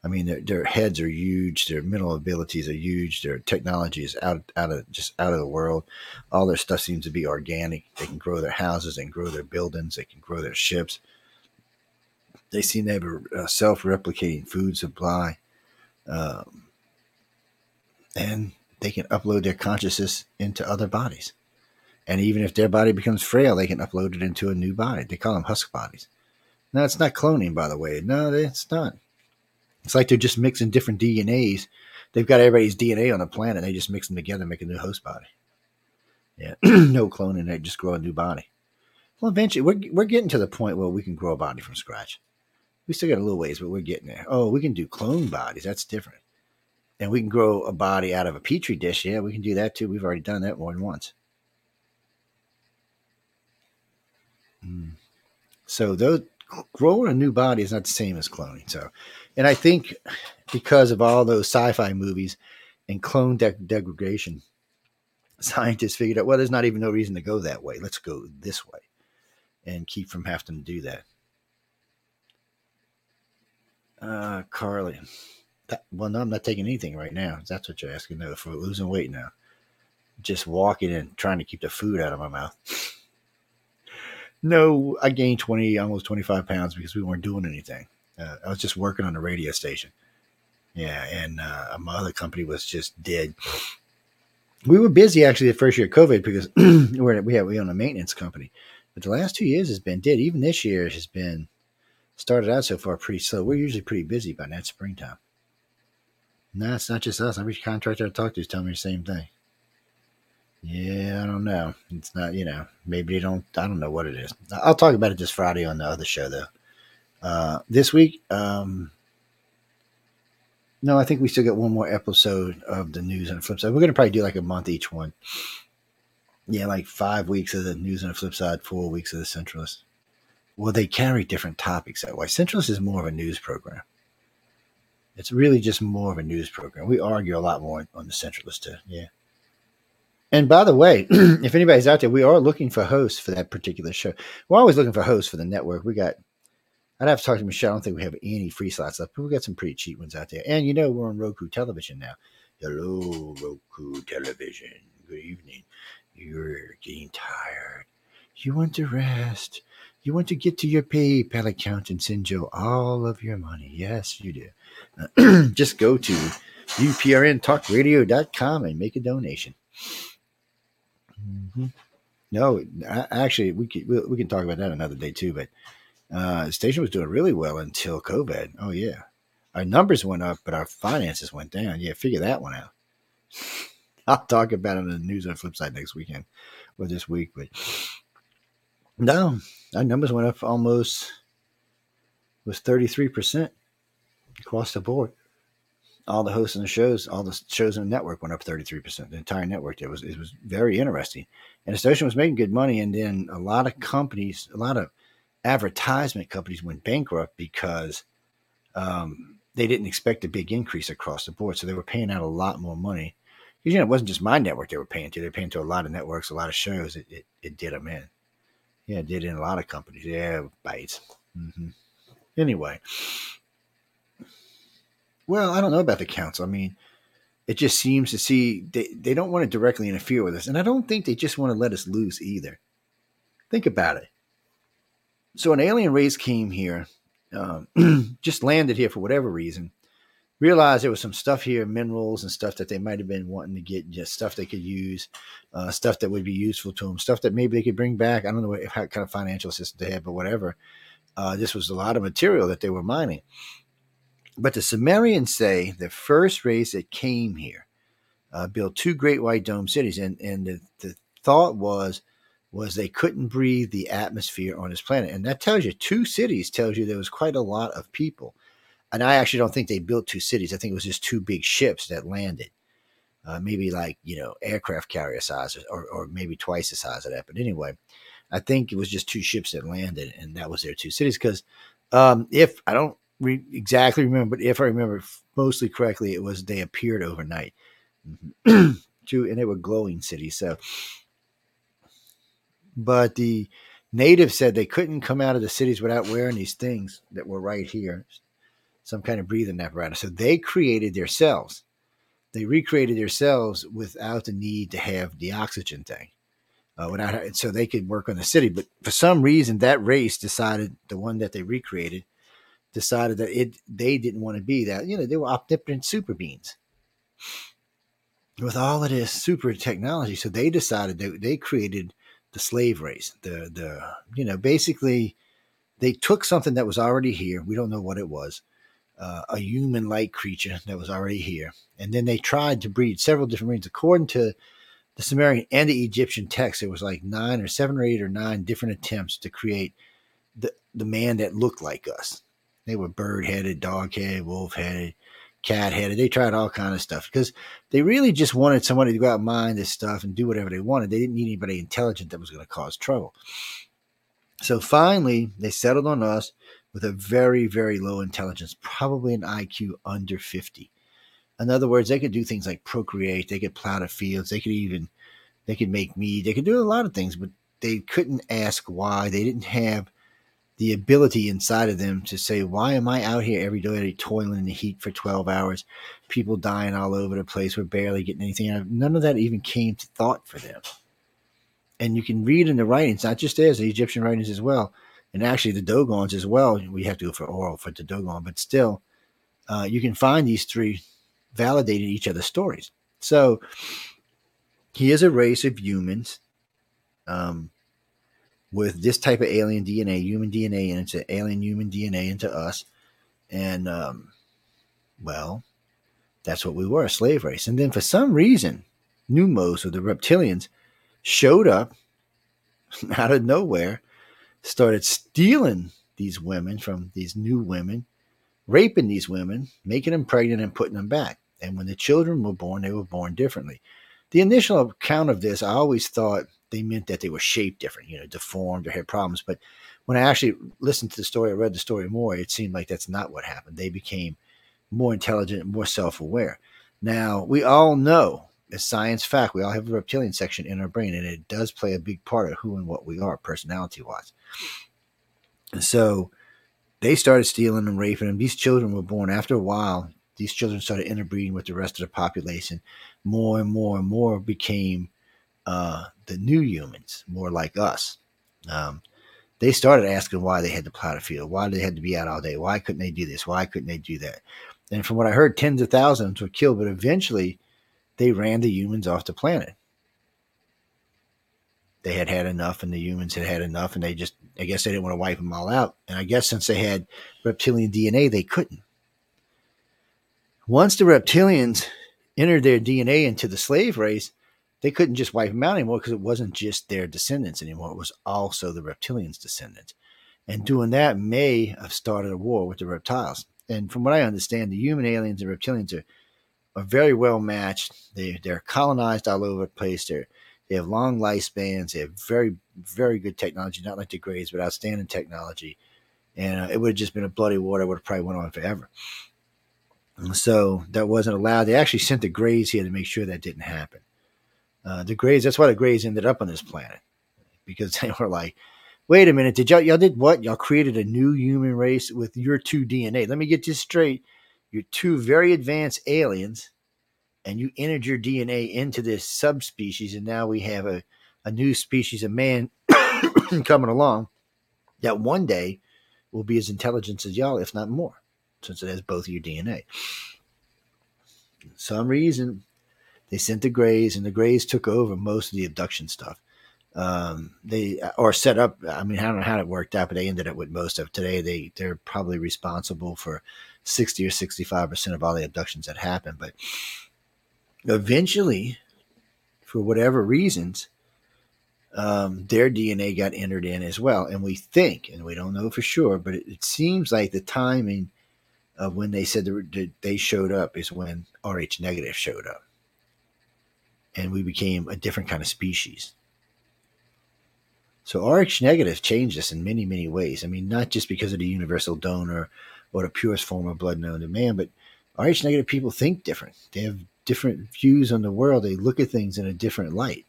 I mean, their, their heads are huge, their mental abilities are huge, their technology is out out of just out of the world. All their stuff seems to be organic. They can grow their houses, they can grow their buildings, they can grow their ships. They seem to have a, self-replicating food supply, um, and they can upload their consciousness into other bodies. And even if their body becomes frail, they can upload it into a new body. They call them husk bodies. Now, it's not cloning, by the way. No, it's not. It's like they're just mixing different DNAs. They've got everybody's DNA on the planet. They just mix them together make a new host body. Yeah, no cloning. They just grow a new body. Well, eventually, we're, we're getting to the point where we can grow a body from scratch. We still got a little ways, but we're getting there. Oh, we can do clone bodies. That's different and we can grow a body out of a petri dish. Yeah, we can do that too. We've already done that more than once. Mm. So growing a new body is not the same as cloning. So, and I think because of all those sci-fi movies and clone de- degradation, scientists figured out, well, there's not even no reason to go that way. Let's go this way and keep from having to do that. Uh, Carly. That, well, no, I'm not taking anything right now. That's what you're asking. No, for losing weight now. Just walking and trying to keep the food out of my mouth. no, I gained 20, almost 25 pounds because we weren't doing anything. Uh, I was just working on a radio station. Yeah, and uh, my other company was just dead. We were busy actually the first year of COVID because we're, we have we own a maintenance company, but the last two years has been dead. Even this year has been started out so far pretty slow. We're usually pretty busy by that springtime. No, it's not just us. Every contractor I talk to is telling me the same thing. Yeah, I don't know. It's not, you know, maybe they don't, I don't know what it is. I'll talk about it this Friday on the other show, though. Uh, this week, um, no, I think we still got one more episode of the news on the flip side. We're going to probably do like a month each one. Yeah, like five weeks of the news on the flip side, four weeks of the centralist. Well, they carry different topics that way. Centralist is more of a news program. It's really just more of a news program. We argue a lot more on the centralist too. Yeah. And by the way, if anybody's out there, we are looking for hosts for that particular show. We're always looking for hosts for the network. We got I'd have to talk to Michelle. I don't think we have any free slots left, but we got some pretty cheap ones out there. And you know, we're on Roku television now. Hello, Roku television. Good evening. You're getting tired. You want to rest. You want to get to your PayPal account and send Joe all of your money. Yes, you do. Uh, just go to uprntalkradio.com and make a donation. Mm-hmm. No, actually, we can, we can talk about that another day too, but uh, the station was doing really well until COVID. Oh yeah, our numbers went up, but our finances went down. Yeah, figure that one out. I'll talk about it on the news on the flip side next weekend or this week. But no, our numbers went up almost was thirty three percent across the board. All the hosts and the shows, all the shows in the network went up thirty three percent. The entire network. It was it was very interesting, and the station was making good money. And then a lot of companies, a lot of advertisement companies went bankrupt because um, they didn't expect a big increase across the board. So they were paying out a lot more money. Because, you know, it wasn't just my network they were paying to. They were paying to a lot of networks, a lot of shows. It, it, it did them in. Yeah, it did in a lot of companies. Yeah, bites. Mm-hmm. Anyway. Well, I don't know about the council. I mean, it just seems to see they, they don't want to directly interfere with us. And I don't think they just want to let us lose either. Think about it so an alien race came here, um, just landed here for whatever reason, realized there was some stuff here, minerals and stuff that they might have been wanting to get, just stuff they could use, uh, stuff that would be useful to them, stuff that maybe they could bring back. I don't know what kind of financial system they had, but whatever. Uh, this was a lot of material that they were mining. But the Sumerians say the first race that came here uh, built two great white dome cities, and and the, the thought was was they couldn't breathe the atmosphere on this planet. And that tells you two cities tells you there was quite a lot of people. And I actually don't think they built two cities. I think it was just two big ships that landed. Uh, maybe like, you know, aircraft carrier size or, or maybe twice the size of that. But anyway, I think it was just two ships that landed and that was their two cities. Because um, if I don't re- exactly remember, but if I remember mostly correctly, it was they appeared overnight. two, and they were glowing cities. So but the natives said they couldn't come out of the cities without wearing these things that were right here, some kind of breathing apparatus. So they created their cells. They recreated their cells without the need to have the oxygen thing. Uh, without so they could work on the city, but for some reason that race decided the one that they recreated decided that it they didn't want to be that. You know, they were omnipotent super beings with all of this super technology. So they decided they, they created the slave race. The the you know basically they took something that was already here. We don't know what it was, uh, a human-like creature that was already here, and then they tried to breed several different breeds. According to the Sumerian and the Egyptian text, it was like nine or seven or eight or nine different attempts to create the the man that looked like us. They were bird-headed, dog-headed, wolf-headed, cat headed. They tried all kind of stuff because they really just wanted somebody to go out and mine this stuff and do whatever they wanted. They didn't need anybody intelligent that was going to cause trouble. So finally, they settled on us with a very, very low intelligence, probably an IQ under 50. In other words, they could do things like procreate, they could plow the fields, they could even They could make meat. They could do a lot of things, but they couldn't ask why. They didn't have the ability inside of them to say, why am I out here every day toiling in the heat for 12 hours? People dying all over the place. We're barely getting anything out of None of that even came to thought for them. And you can read in the writings, not just theirs, the Egyptian writings as well, and actually the Dogons as well. We have to go for oral for the Dogon, but still, uh, you can find these three validating each other's stories. So he is a race of humans. Um, with this type of alien DNA, human DNA, an alien human DNA into us. And, um, well, that's what we were a slave race. And then for some reason, Nommos or the reptilians showed up out of nowhere, started stealing these women from these new women, raping these women, making them pregnant, and putting them back. And when the children were born, they were born differently. The initial account of this, I always thought they meant that they were shaped different, you know, deformed or had problems. But when I actually listened to the story, I read the story more, it seemed like that's not what happened. They became more intelligent and more self aware. Now, we all know, as science fact, we all have a reptilian section in our brain, and it does play a big part of who and what we are, personality wise. And so they started stealing and raping them. These children were born after a while. These children started interbreeding with the rest of the population. More and more and more became uh, the new humans, more like us. Um, they started asking why they had to plow the field, why they had to be out all day, why couldn't they do this, why couldn't they do that. And from what I heard, tens of thousands were killed, but eventually they ran the humans off the planet. They had had enough, and the humans had had enough, and they just, I guess they didn't want to wipe them all out. And I guess since they had reptilian DNA, they couldn't. Once the reptilians entered their DNA into the slave race, they couldn't just wipe them out anymore because it wasn't just their descendants anymore. It was also the reptilians' descendants. And doing that may have started a war with the reptiles. And from what I understand, the human aliens and reptilians are, are very well matched. They, they're colonized all over the place. They're, they have long lifespans. They have very, very good technology, not like the Greys, but outstanding technology. And uh, it would have just been a bloody war that would have probably went on forever. And so that wasn't allowed. They actually sent the Greys here to make sure that didn't happen. Uh, the Greys, that's why the Greys ended up on this planet because they were like, wait a minute, did y'all, y'all did what? Y'all created a new human race with your two DNA. Let me get this straight. You're two very advanced aliens and you entered your DNA into this subspecies. And now we have a, a new species of man coming along that one day will be as intelligent as y'all, if not more, since it has both your DNA. some reason, they sent the Greys, and the Greys took over most of the abduction stuff. Um, they or set up. I mean, I don't know how it worked out, but they ended up with most of today. They they're probably responsible for sixty or sixty five percent of all the abductions that happen. But eventually, for whatever reasons, um, their DNA got entered in as well. And we think, and we don't know for sure, but it, it seems like the timing of when they said they showed up is when RH negative showed up and we became a different kind of species. So RH negative changed us in many, many ways. I mean, not just because of the universal donor or the purest form of blood known to man, but RH negative people think different. They have different views on the world. They look at things in a different light.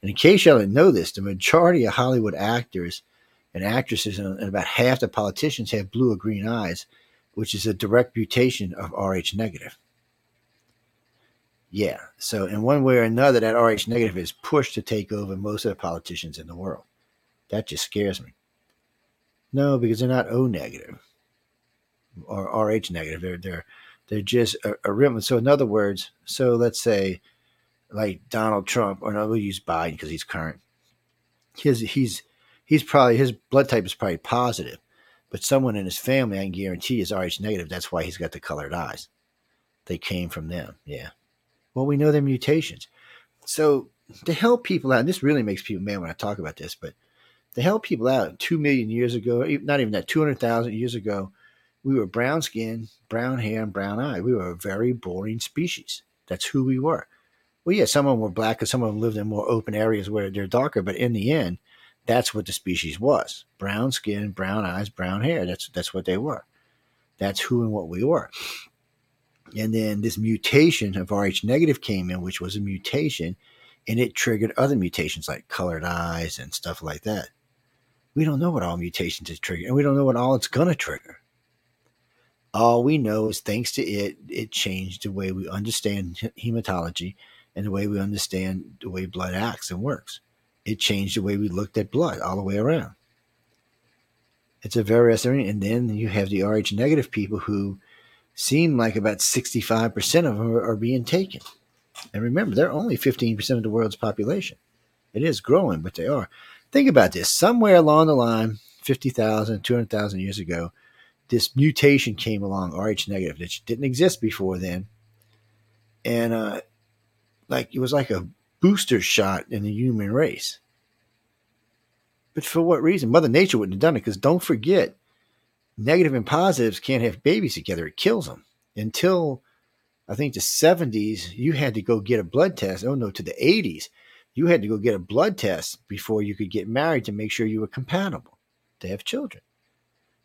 And in case y'all didn't know this, the majority of Hollywood actors and actresses and about half the politicians have blue or green eyes, which is a direct mutation of RH negative. Yeah. So in one way or another, that Rh negative is pushed to take over most of the politicians in the world. That just scares me. No, because they're not O negative or Rh negative. They're they're they're just a, a So in other words, so let's say like Donald Trump, or no, we'll use Biden because he's current. His he's he's probably his blood type is probably positive, but someone in his family, I can guarantee, is Rh negative. That's why he's got the colored eyes. They came from them. Yeah. Well, we know they're mutations. So to help people out, and this really makes people mad when I talk about this, but to help people out, two million years ago, not even that, 200,000 years ago, we were brown skin, brown hair, and brown eye. We were a very boring species. That's who we were. Well, yeah, some of them were black and some of them lived in more open areas where they're darker, but in the end, that's what the species was. Brown skin, brown eyes, brown hair. That's that's what they were. That's who and what we were. And then this mutation of Rh negative came in, which was a mutation and it triggered other mutations like colored eyes and stuff like that. We don't know what all mutations it trigger, and we don't know what all it's going to trigger. All we know is thanks to it, it changed the way we understand hematology and the way we understand the way blood acts and works. It changed the way we looked at blood all the way around. It's a very interesting. And then you have the Rh negative people who seem like about 65% of them are, are being taken. And remember, they're only 15% of the world's population. It is growing, but they are. Think about this. Somewhere along the line, 50,000, 200,000 years ago, this mutation came along, Rh negative, that didn't exist before then. And uh, like it was like a booster shot in the human race. But for what reason? Mother Nature wouldn't have done it because don't forget, negative and positives can't have babies together. It kills them. Until I think the 70s, you had to go get a blood test. Oh no, to the 80s, you had to go get a blood test before you could get married to make sure you were compatible to have children.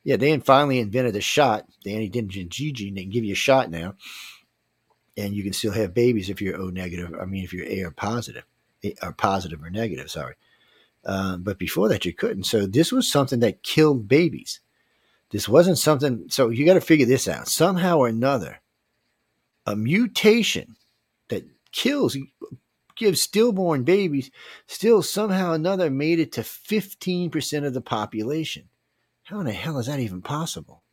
Yeah, they finally invented a shot, the antigen G gene. They can give you a shot now, and you can still have babies if you're O negative. I mean, if you're A or positive, or positive or negative. Sorry, uh, but before that you couldn't. So this was something that killed babies. This wasn't something. So you got to figure this out somehow or another. A mutation that kills, gives stillborn babies, still somehow or another made it to 15% of the population. How in the hell is that even possible?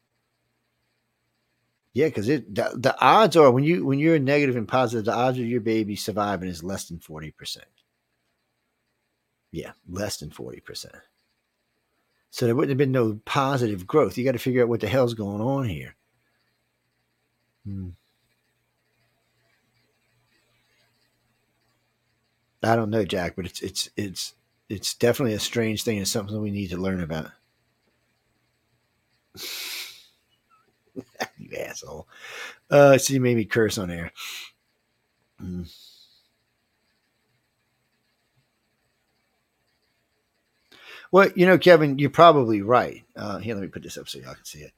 Yeah, because it the, the, odds are when you when you're negative and positive, the odds of your baby surviving is less than forty percent. Yeah, less than forty percent. So there wouldn't have been no positive growth. You got to figure out what the hell's going on here. Hmm. I don't know, Jack, but it's it's it's it's definitely a strange thing. and something we need to learn about. you asshole. Uh, so you made me curse on air. Mm. Well, you know, Kevin, you're probably right. Uh, here, let me put this up so y'all can see it.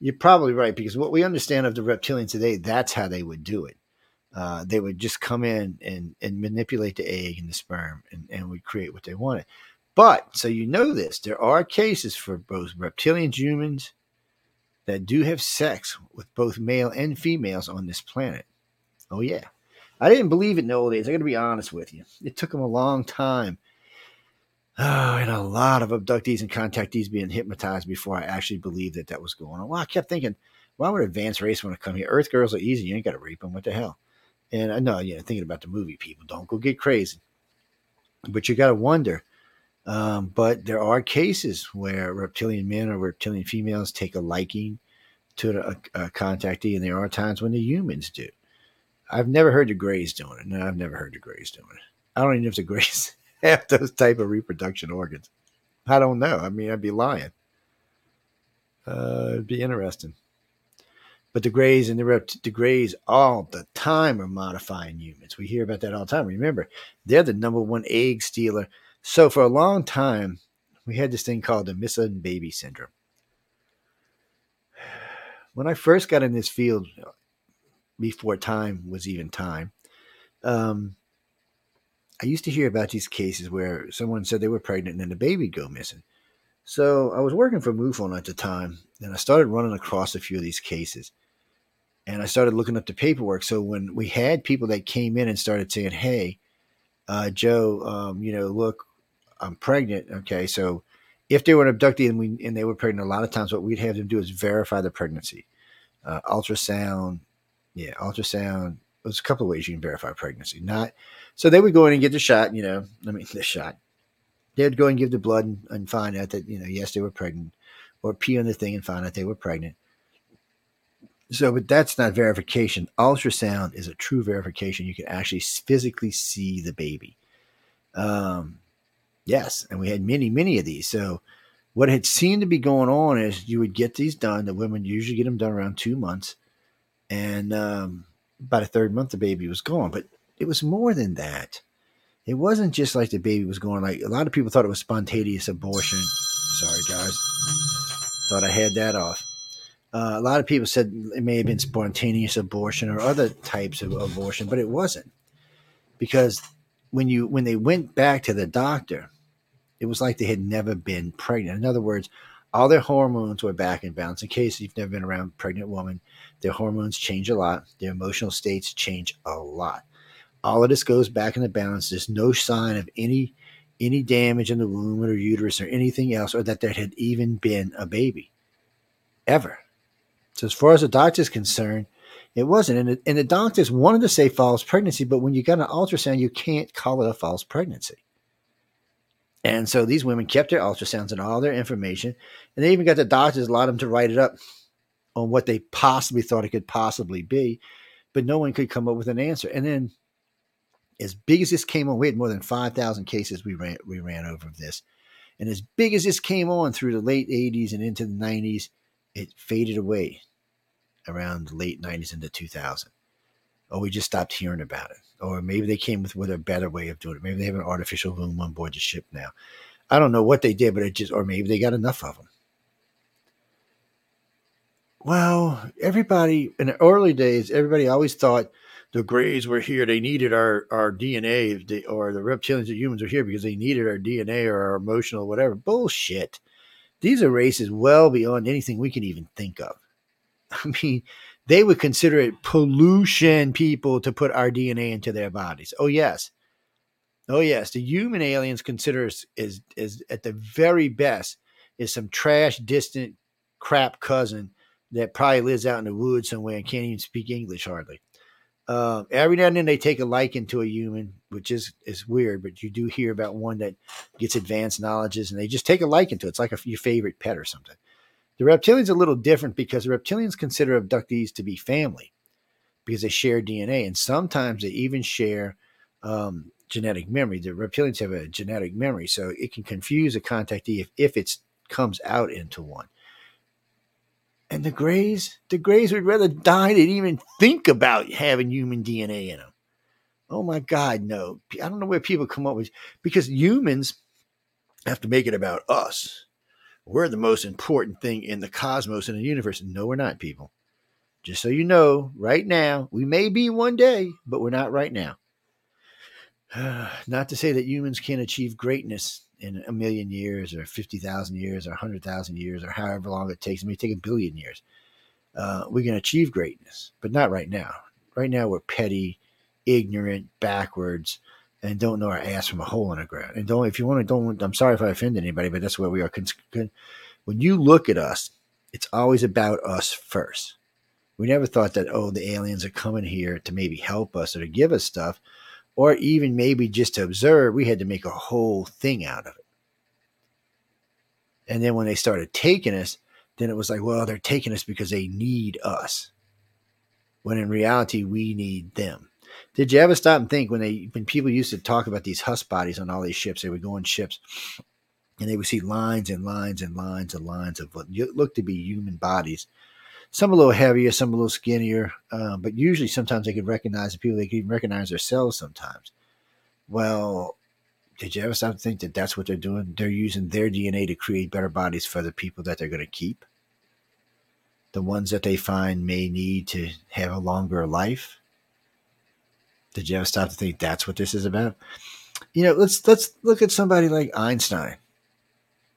You're probably right because what we understand of the reptilians today, that's how they would do it. Uh, they would just come in and, and manipulate the egg and the sperm and, and would create what they wanted. But so you know this, there are cases for both reptilians, humans, that do have sex with both male and females on this planet. Oh, yeah. I didn't believe it in the old days. I got to be honest with you. It took them a long time. Oh, and a lot of abductees and contactees being hypnotized before I actually believed that that was going on. Well, I kept thinking, why would advanced race want to come here? Earth girls are easy. You ain't got to rape them. What the hell? And I know, you know, thinking about the movie people, don't go get crazy. But you got to wonder um, but there are cases where reptilian men or reptilian females take a liking to a, a, contactee, and there are times when the humans do. I've never heard the Greys doing it. No, I've never heard the Greys doing it. I don't even know if the Greys have those type of reproduction organs. I don't know. I mean, I'd be lying. Uh, it'd be interesting. But the Greys and the rept- the Greys all the time are modifying humans. We hear about that all the time. Remember, they're the number one egg stealer so for a long time, we had this thing called the missing baby syndrome. When I first got in this field, before time was even time, um, I used to hear about these cases where someone said they were pregnant and then the baby would go missing. So I was working for MUFON at the time, and I started running across a few of these cases. And I started looking up the paperwork. So when we had people that came in and started saying, "Hey, uh, Joe, um, you know, look, I'm pregnant. Okay, so if they were an abductee and we and they were pregnant, a lot of times what we'd have them do is verify the pregnancy, uh, ultrasound. Yeah, ultrasound. There's a couple of ways you can verify pregnancy. Not so they would go in and get the shot. You know, I mean the shot. They'd go and give the blood and, and find out that you know yes they were pregnant, or pee on the thing and find out they were pregnant. So, but that's not verification. Ultrasound is a true verification. You can actually physically see the baby. Um, Yes, and we had many, many of these. So what had seemed to be going on is you would get these done. The women usually get them done around two months, and um, about a third month the baby was gone. But it was more than that. It wasn't just like the baby was going. Like a lot of people thought it was spontaneous abortion. Sorry, guys. Thought I had that off. Uh, a lot of people said it may have been spontaneous abortion or other types of abortion, but it wasn't because when you when they went back to the doctor, it was like they had never been pregnant. In other words, all their hormones were back in balance. In case you've never been around pregnant woman, their hormones change a lot. Their emotional states change a lot. All of this goes back in the balance. There's no sign of any any damage in the womb or uterus or anything else, or that there had even been a baby, ever. So as far as the doctor's concerned, it wasn't. And the, and the doctors wanted to say false pregnancy, but when you got an ultrasound, you can't call it a false pregnancy. And so these women kept their ultrasounds and all their information, and they even got the doctors allowed them to write it up on what they possibly thought it could possibly be, but no one could come up with an answer. And then, as big as this came on, we had more than five thousand cases we ran we ran over of this, and as big as this came on through the late '80s and into the '90s, it faded away around the late 90s into 2000 or we just stopped hearing about it. Or maybe they came with, with a better way of doing it. Maybe they have an artificial womb on board the ship now. I don't know what they did but it just or maybe they got enough of them well everybody in the early days everybody always thought the grays were here they needed our, our dna or the reptilians and humans are here because they needed our dna or our emotional whatever bullshit these are races well beyond anything we can even think of I mean, they would consider it pollution, people, to put our DNA into their bodies. Oh, yes. Oh, yes. The human aliens consider us is, is at the very best is some trash, distant crap cousin that probably lives out in the woods somewhere and can't even speak English hardly. Uh, every now and then they take a liking to a human, which is is weird, but you do hear about one that gets advanced knowledges and they just take a liking to it. It's like a, your favorite pet or something. The reptilians are a little different because the reptilians consider abductees to be family because they share DNA and sometimes they even share um, genetic memory. The reptilians have a genetic memory, so it can confuse a contactee if, if it comes out into one. And the Greys, the Greys would rather die than even think about having human DNA in them. Oh my God, no. I don't know where people come up with because humans have to make it about us we're the most important thing in the cosmos and the universe. No, we're not, people. Just so you know, right now, we may be one day, but we're not right now. not to say that humans can't achieve greatness in a million years or 50,000 years or 100,000 years or however long it takes. It may take a billion years. Uh, we can achieve greatness, but not right now. Right now, we're petty, ignorant, backwards, and don't know our ass from a hole in the ground. And don't, if you want to, don't, I'm sorry if I offend anybody, but that's where we are. When you look at us, it's always about us first. We never thought that, oh, the aliens are coming here to maybe help us or to give us stuff, or even maybe just to observe. We had to make a whole thing out of it. And then when they started taking us, then it was like, well, they're taking us because they need us. When in reality, we need them. Did you ever stop and think when they when people used to talk about these husk bodies on all these ships, they would go on ships and they would see lines and lines and lines and lines of what looked to be human bodies. Some a little heavier, some a little skinnier, um, but usually sometimes they could recognize the people. They could even recognize themselves sometimes. Well, did you ever stop to think that that's what they're doing? They're using their DNA to create better bodies for the people that they're going to keep. The ones that they find may need to have a longer life did you ever stop to think that's what this is about? You know, let's let's look at somebody like Einstein.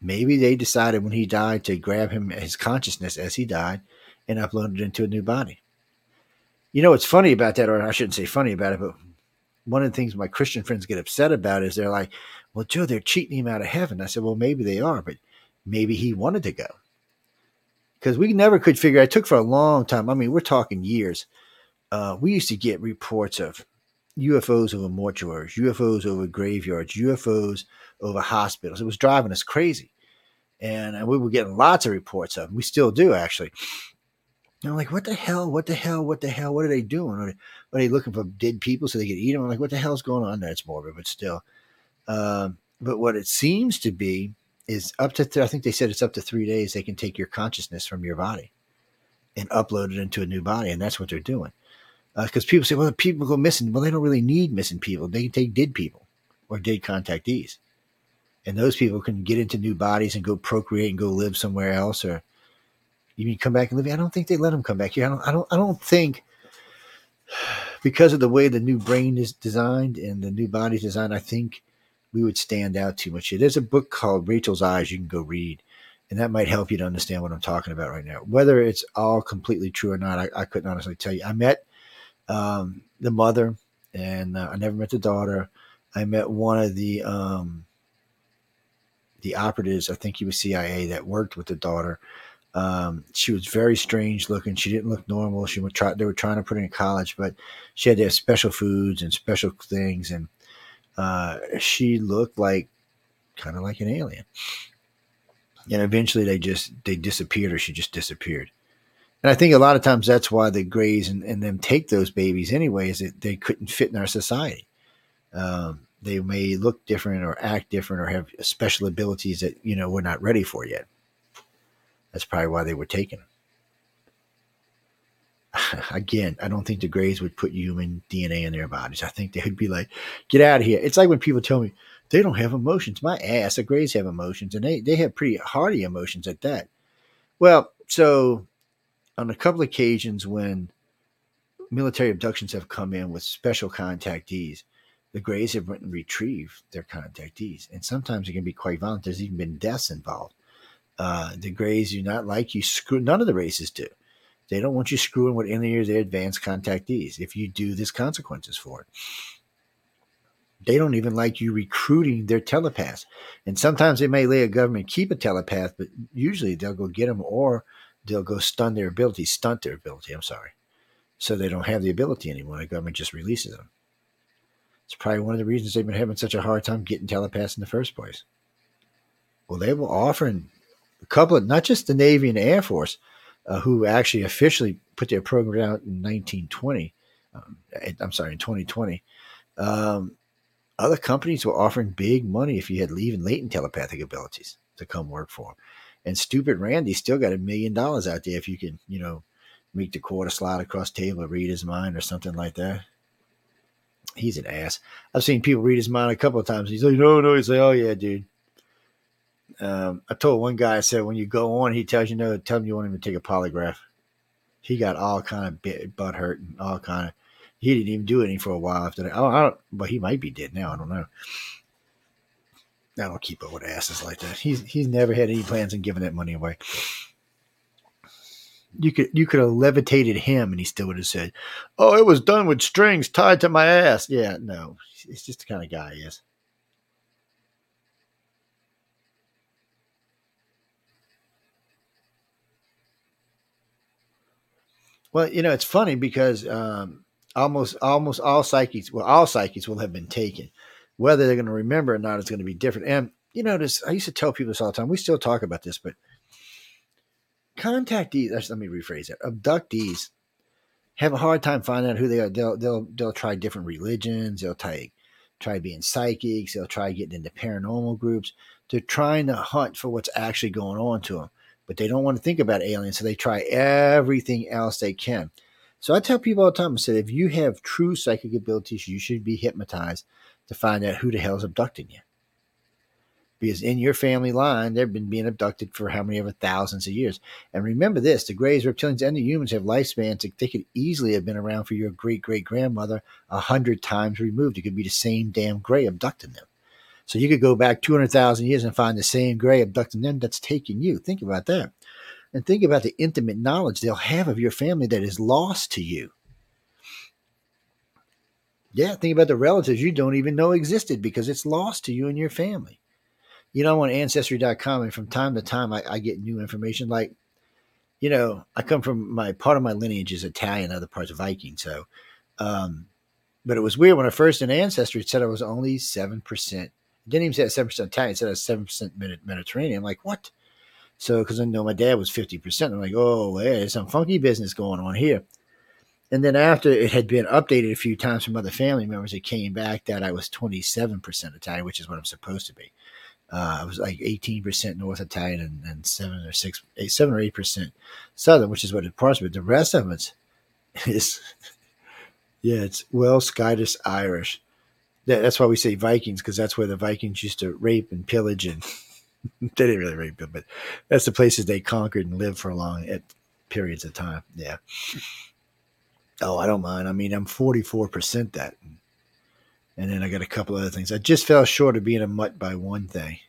Maybe they decided when he died to grab him his consciousness as he died and upload it into a new body. You know what's funny about that, or I shouldn't say funny about it, but one of the things my Christian friends get upset about is they're like, "Well, Joe, they're cheating him out of heaven." I said, "Well, maybe they are, but maybe he wanted to go." Because we never could figure. It took for a long time. I mean, we're talking years. Uh, we used to get reports of UFOs over mortuaries, UFOs over graveyards, UFOs over hospitals. It was driving us crazy. And we were getting lots of reports of them. We still do, actually. And I'm like, what the hell? What the hell? What the hell? What are they doing? Are they, are they looking for dead people so they can eat them? I'm like, what the hell's going on there? It's morbid, but still. Um, but what it seems to be is up to, th- I think they said it's up to three days. They can take your consciousness from your body and upload it into a new body. And that's what they're doing because uh, people say, well, people go missing. Well, they don't really need missing people. They can take dead people or dead contactees. And those people can get into new bodies and go procreate and go live somewhere else or even come back and live. I don't think they let them come back here. I don't, I don't, I don't think because of the way the new brain is designed and the new body's designed, I think we would stand out too much. There's a book called Rachel's Eyes you can go read, and that might help you to understand what I'm talking about right now. Whether it's all completely true or not, I, I couldn't honestly tell you. I met um, the mother, and uh, I never met the daughter. I met one of the um, the operatives. I think he was CIA that worked with the daughter. Um, she was very strange looking. She didn't look normal. She would try. They were trying to put her in college, but she had to have special foods and special things, and uh, she looked like kind of like an alien. And eventually, they just they disappeared, or she just disappeared. And I think a lot of times that's why the Greys and, and them take those babies anyway, is that they couldn't fit in our society. Um, they may look different or act different or have special abilities that you know we're not ready for yet. That's probably why they were taken. Again, I don't think the Greys would put human DNA in their bodies. I think they would be like, "Get out of here!" It's like when people tell me they don't have emotions. My ass, the Greys have emotions, and they they have pretty hearty emotions at that. Well, so on a couple occasions when military abductions have come in with special contactees, the Greys have went and retrieved their contactees, and sometimes it can be quite violent. There's even been deaths involved. Uh, the Greys do not like you screw. None of the races do. They don't want you screwing with any of their advanced contactees. If you do, there's consequences for it. They don't even like you recruiting their telepaths. And sometimes they may let a government keep a telepath, but usually they'll go get them or they'll go stun their ability, stunt their ability. I'm sorry. So they don't have the ability anymore. The government just releases them. It's probably one of the reasons they've been having such a hard time getting telepaths in the first place. Well, they will offering a couple of not just the Navy and the Air Force, uh, who actually officially put their program out in 1920. Um, I'm sorry, in 2020. Um, other companies were offering big money if you had leave and latent telepathic abilities to come work for them. And stupid Randi still got a million dollars out there if you can, you know, make the quarter slide across table, read his mind or something like that. He's an ass. I've seen people read his mind a couple of times. He's like, no, no. He's like, oh yeah, dude um, I told one guy, I said, when you go on, he tells you no, tell him you want him to take a polygraph. He got all kind of bit, butt hurt and all kind of. He didn't even do anything for a while after that. Oh, I don't, but he might be dead now. I don't know. I don't keep up with asses like that. He's he's never had any plans on giving that money away. You could you could have levitated him, and he still would have said, "Oh, it was done with strings tied to my ass." Yeah, no, it's just the kind of guy he is. Well, you know, it's funny because um, almost almost all psychics, well, all psychics will have been taken. Whether they're going to remember or not is going to be different. And you know, this I used to tell people this all the time. We still talk about this, but contactees. Let me rephrase that. Abductees have a hard time finding out who they are. They'll they'll they'll try different religions. They'll try try being psychics. They'll try getting into paranormal groups. They're trying to hunt for what's actually going on to them but they don't want to think about aliens, so they try everything else they can. So I tell people all the time, I said, if you have true psychic abilities, you should be hypnotized to find out who the hell is abducting you. Because in your family line, they've been being abducted for how many ever thousands of years. And remember this the Greys, reptilians, and the humans have lifespans that they could easily have been around for your great great grandmother a hundred times removed. It could be the same damn Grey abducting them. So you could go back 200,000 years and find the same Grey abducting them that's taking you. Think about that. And think about the intimate knowledge they'll have of your family that is lost to you. Yeah, think about the relatives you don't even know existed because it's lost to you and your family. You know, I'm on Ancestry.com, and from time to time, I, I get new information. Like, you know, I come from my part of my lineage is Italian, other parts Viking. So, um, but it was weird when I first in Ancestry, it said I was only 7% didn't even say it seven percent Italian. It said it seven percent Mediterranean. I'm like, what? So because I know my dad was fifty percent, I'm like, oh, hey, there's some funky business going on here. And then after it had been updated a few times from other family members, it came back that I was twenty seven percent Italian, which is what I'm supposed to be. Uh, I was like eighteen percent North Italian and, and seven or six, eight, seven or eight percent Southern, which is what it parts. But the rest of it is, yeah, it's well Scottish Irish that's why we say Vikings because that's where the Vikings used to rape and pillage and they didn't really rape them, but that's the places they conquered and lived for long at periods of time. Yeah. Oh, I don't mind. I mean, I'm 44% that. And then I got a couple other things. I just fell short of being a mutt by one thing.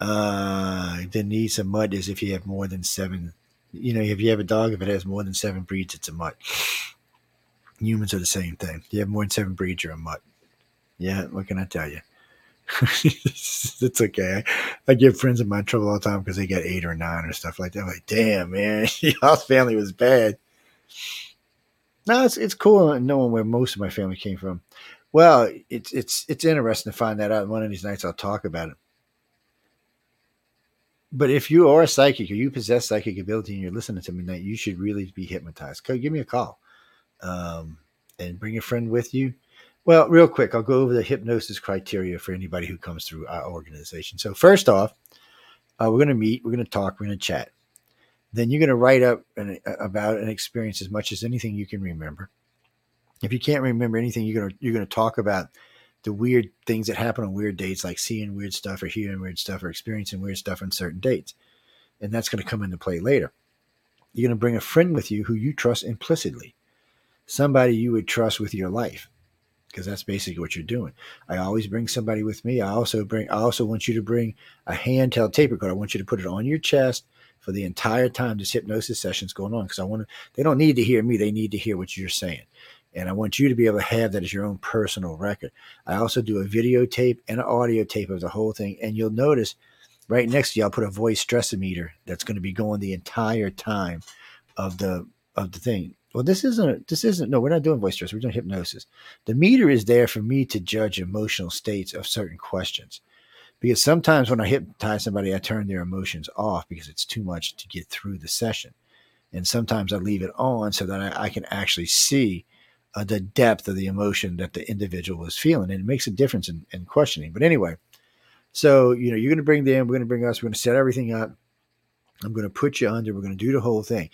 Uh, the needs a mutt is if you have more than seven. You know, if you have a dog, if it has more than seven breeds, it's a mutt. Humans are the same thing. You have more than seven breeds, you're a mutt. Yeah, what can I tell you? it's okay. I, I, give friends of mine trouble all the time because they get eight or nine or stuff like that. I'm like, damn, man, y'all's family was bad. No, it's it's cool knowing where most of my family came from. Well, it's it's it's interesting to find that out. One of these nights, I'll talk about it. But if you are a psychic or you possess psychic ability and you're listening to me tonight, you should really be hypnotized. Give me a call, um, and bring a friend with you. Well, real quick, I'll go over the hypnosis criteria for anybody who comes through our organization. So first off, uh, we're going to meet, we're going to talk, we're going to chat then you're going to write up an, about an experience as much as anything you can remember. If you can't remember anything, you're going to you're going to talk about the weird things that happen on weird dates, like seeing weird stuff or hearing weird stuff or experiencing weird stuff on certain dates, and that's going to come into play later. You're going to bring a friend with you who you trust implicitly, somebody you would trust with your life, because that's basically what you're doing. I always bring somebody with me. I also bring. I also want you to bring a handheld tape recorder. I want you to put it on your chest for the entire time this hypnosis session is going on because I want to, they don't need to hear me, they need to hear what you're saying. And I want you to be able to have that as your own personal record. I also do a videotape and an audio tape of the whole thing. And you'll notice right next to you, I'll put a voice stressimeter that's going to be going the entire time of the of the thing. Well, this isn't this isn't no, we're not doing voice stress, we're doing hypnosis. The meter is there for me to judge emotional states of certain questions because sometimes when I hypnotize somebody, I turn their emotions off because it's too much to get through the session. And sometimes I leave it on so that I, I can actually see uh, the depth of the emotion that the individual is feeling. And it makes a difference in, in questioning. But anyway, so, you know, you're going to bring them, we're going to bring us, we're going to set everything up. I'm going to put you under, we're going to do the whole thing.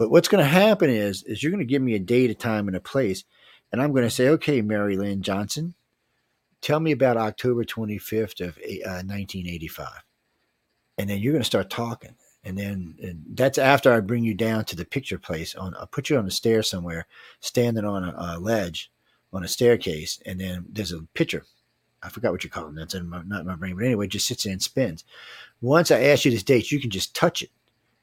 But what's going to happen is, is you're going to give me a date, a time, and a place. And I'm going to say, okay, Mary Lynn Johnson, tell me about October 25th of uh, 1985. And then you're going to start talking. And then and that's after I bring you down to the picture place. On I'll put you on a stair somewhere, standing on a, a ledge on a staircase. And then there's a picture. I forgot what you call them. That's in my, not in my brain. But anyway, just sits there and spins. Once I ask you this date, you can just touch it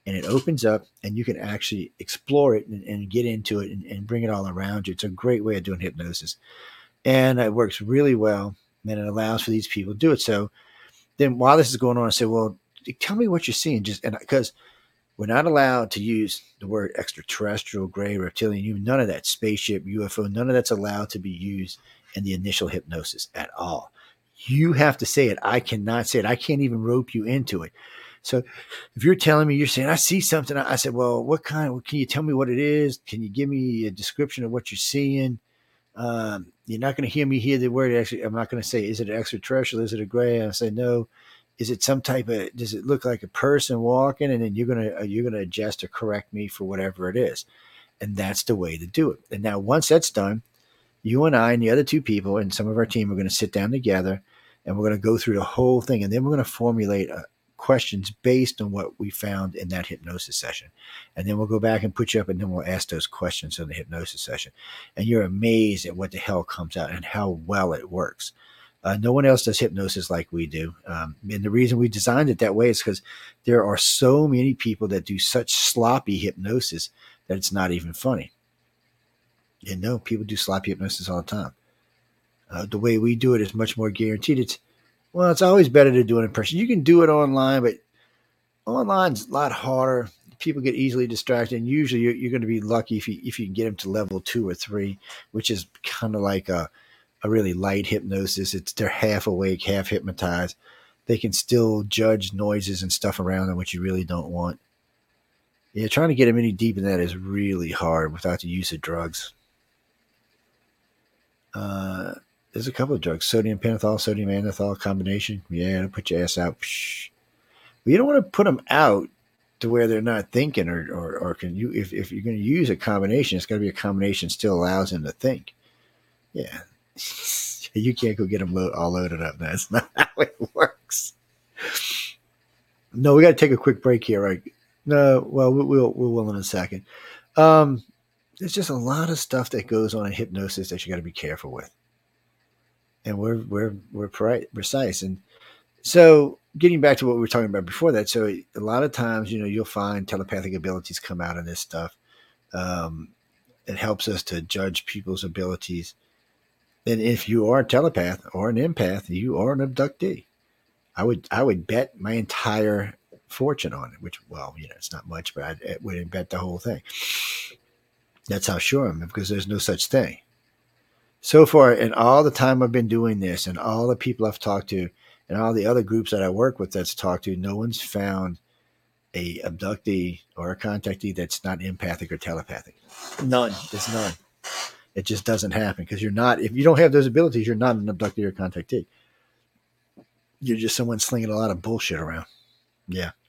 and it opens up and you can actually explore it and, and get into it and, and, bring it all around you. It's a great way of doing hypnosis and it works really well. And it allows for these people to do it. So then while this is going on, I say, well, tell me what you're seeing. Just and because we're not allowed to use the word extraterrestrial, gray, reptilian, none of that spaceship, UFO, none of that's allowed to be used in the initial hypnosis at all. You have to say it. I cannot say it. I can't even rope you into it. So if you're telling me you're saying I see something, I said, well, what kind? Can you tell me what it is? Can you give me a description of what you're seeing? Um, you're not going to hear me hear the word. Actually, I'm not going to say, is it extraterrestrial? Is it a gray? I say, no. Is it some type of? Does it look like a person walking? And then you're gonna uh, you're gonna adjust or correct me for whatever it is, and that's the way to do it. And now once that's done, you and I and the other two people and some of our team are going to sit down together, and we're going to go through the whole thing, and then we're going to formulate a, questions based on what we found in that hypnosis session. And then we'll go back and put you up and then we'll ask those questions in the hypnosis session. And you're amazed at what the hell comes out and how well it works. Uh, no one else does hypnosis like we do. Um, and the reason we designed it that way is because there are so many people that do such sloppy hypnosis that it's not even funny. You know, people do sloppy hypnosis all the time. Uh, the way we do it is much more guaranteed. It's well, it's always better to do it in person. You can do it online, but online's a lot harder. People get easily distracted, and usually you're, you're going to be lucky if you if you can get them to level two or three, which is kind of like a a really light hypnosis. It's they're half awake, half hypnotized. They can still judge noises and stuff around them, which you really don't want. Yeah, trying to get them any deep in that is really hard without the use of drugs. Uh, there's a couple of drugs: sodium pentothal, sodium amytal combination. Yeah, it'll put your ass out. Psh. But you don't want to put them out to where they're not thinking, or or, or can you? If if you're going to use a combination, it's got to be a combination still allows them to think. Yeah, you can't go get them lo- all loaded up. That's not how it works. No, we got to take a quick break here, right? No, well, we'll, we'll we will in a second. Um, there's just a lot of stuff that goes on in hypnosis that you got to be careful with. And we're we're we're precise. And so, getting back to what we were talking about before that, so a lot of times, you know, you'll find telepathic abilities come out of this stuff. Um, it helps us to judge people's abilities. And if you are a telepath or an empath, you are an abductee. I would I would bet my entire fortune on it, which well, you know, it's not much, but I would bet the whole thing. That's how sure I am because there's no such thing. So far, in all the time I've been doing this, and all the people I've talked to, and all the other groups that I work with that's talked to, no one's found a abductee or a contactee that's not empathic or telepathic. None. There's none. It just doesn't happen because you're not. If you don't have those abilities, you're not an abductee or contactee. You're just someone slinging a lot of bullshit around. Yeah.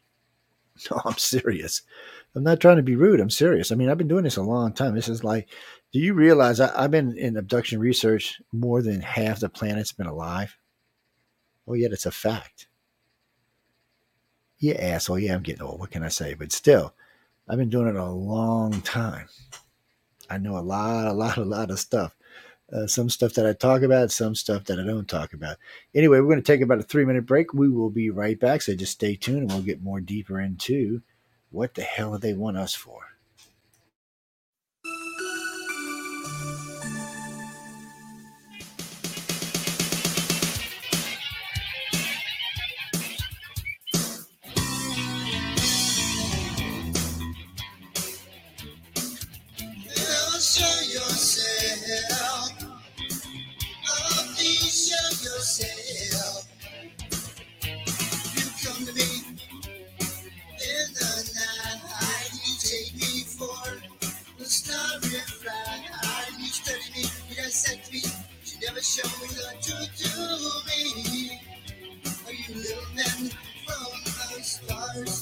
No, I'm serious. I'm not trying to be rude. I'm serious. I mean, I've been doing this a long time. This is like, do you realize I, have been in abduction research more than half the planet's been alive? Oh, yet it's a fact. Yeah, asshole. Yeah, I'm getting old. What can I say? But still, I've been doing it a long time. I know a lot, a lot, a lot of stuff. Uh, some stuff that I talk about, some stuff that I don't talk about. Anyway, we're going to take about a three minute break. We will be right back. So just stay tuned and we'll get more deeper into what the hell do they want us for? never show me what to do, baby. Are you living from the stars?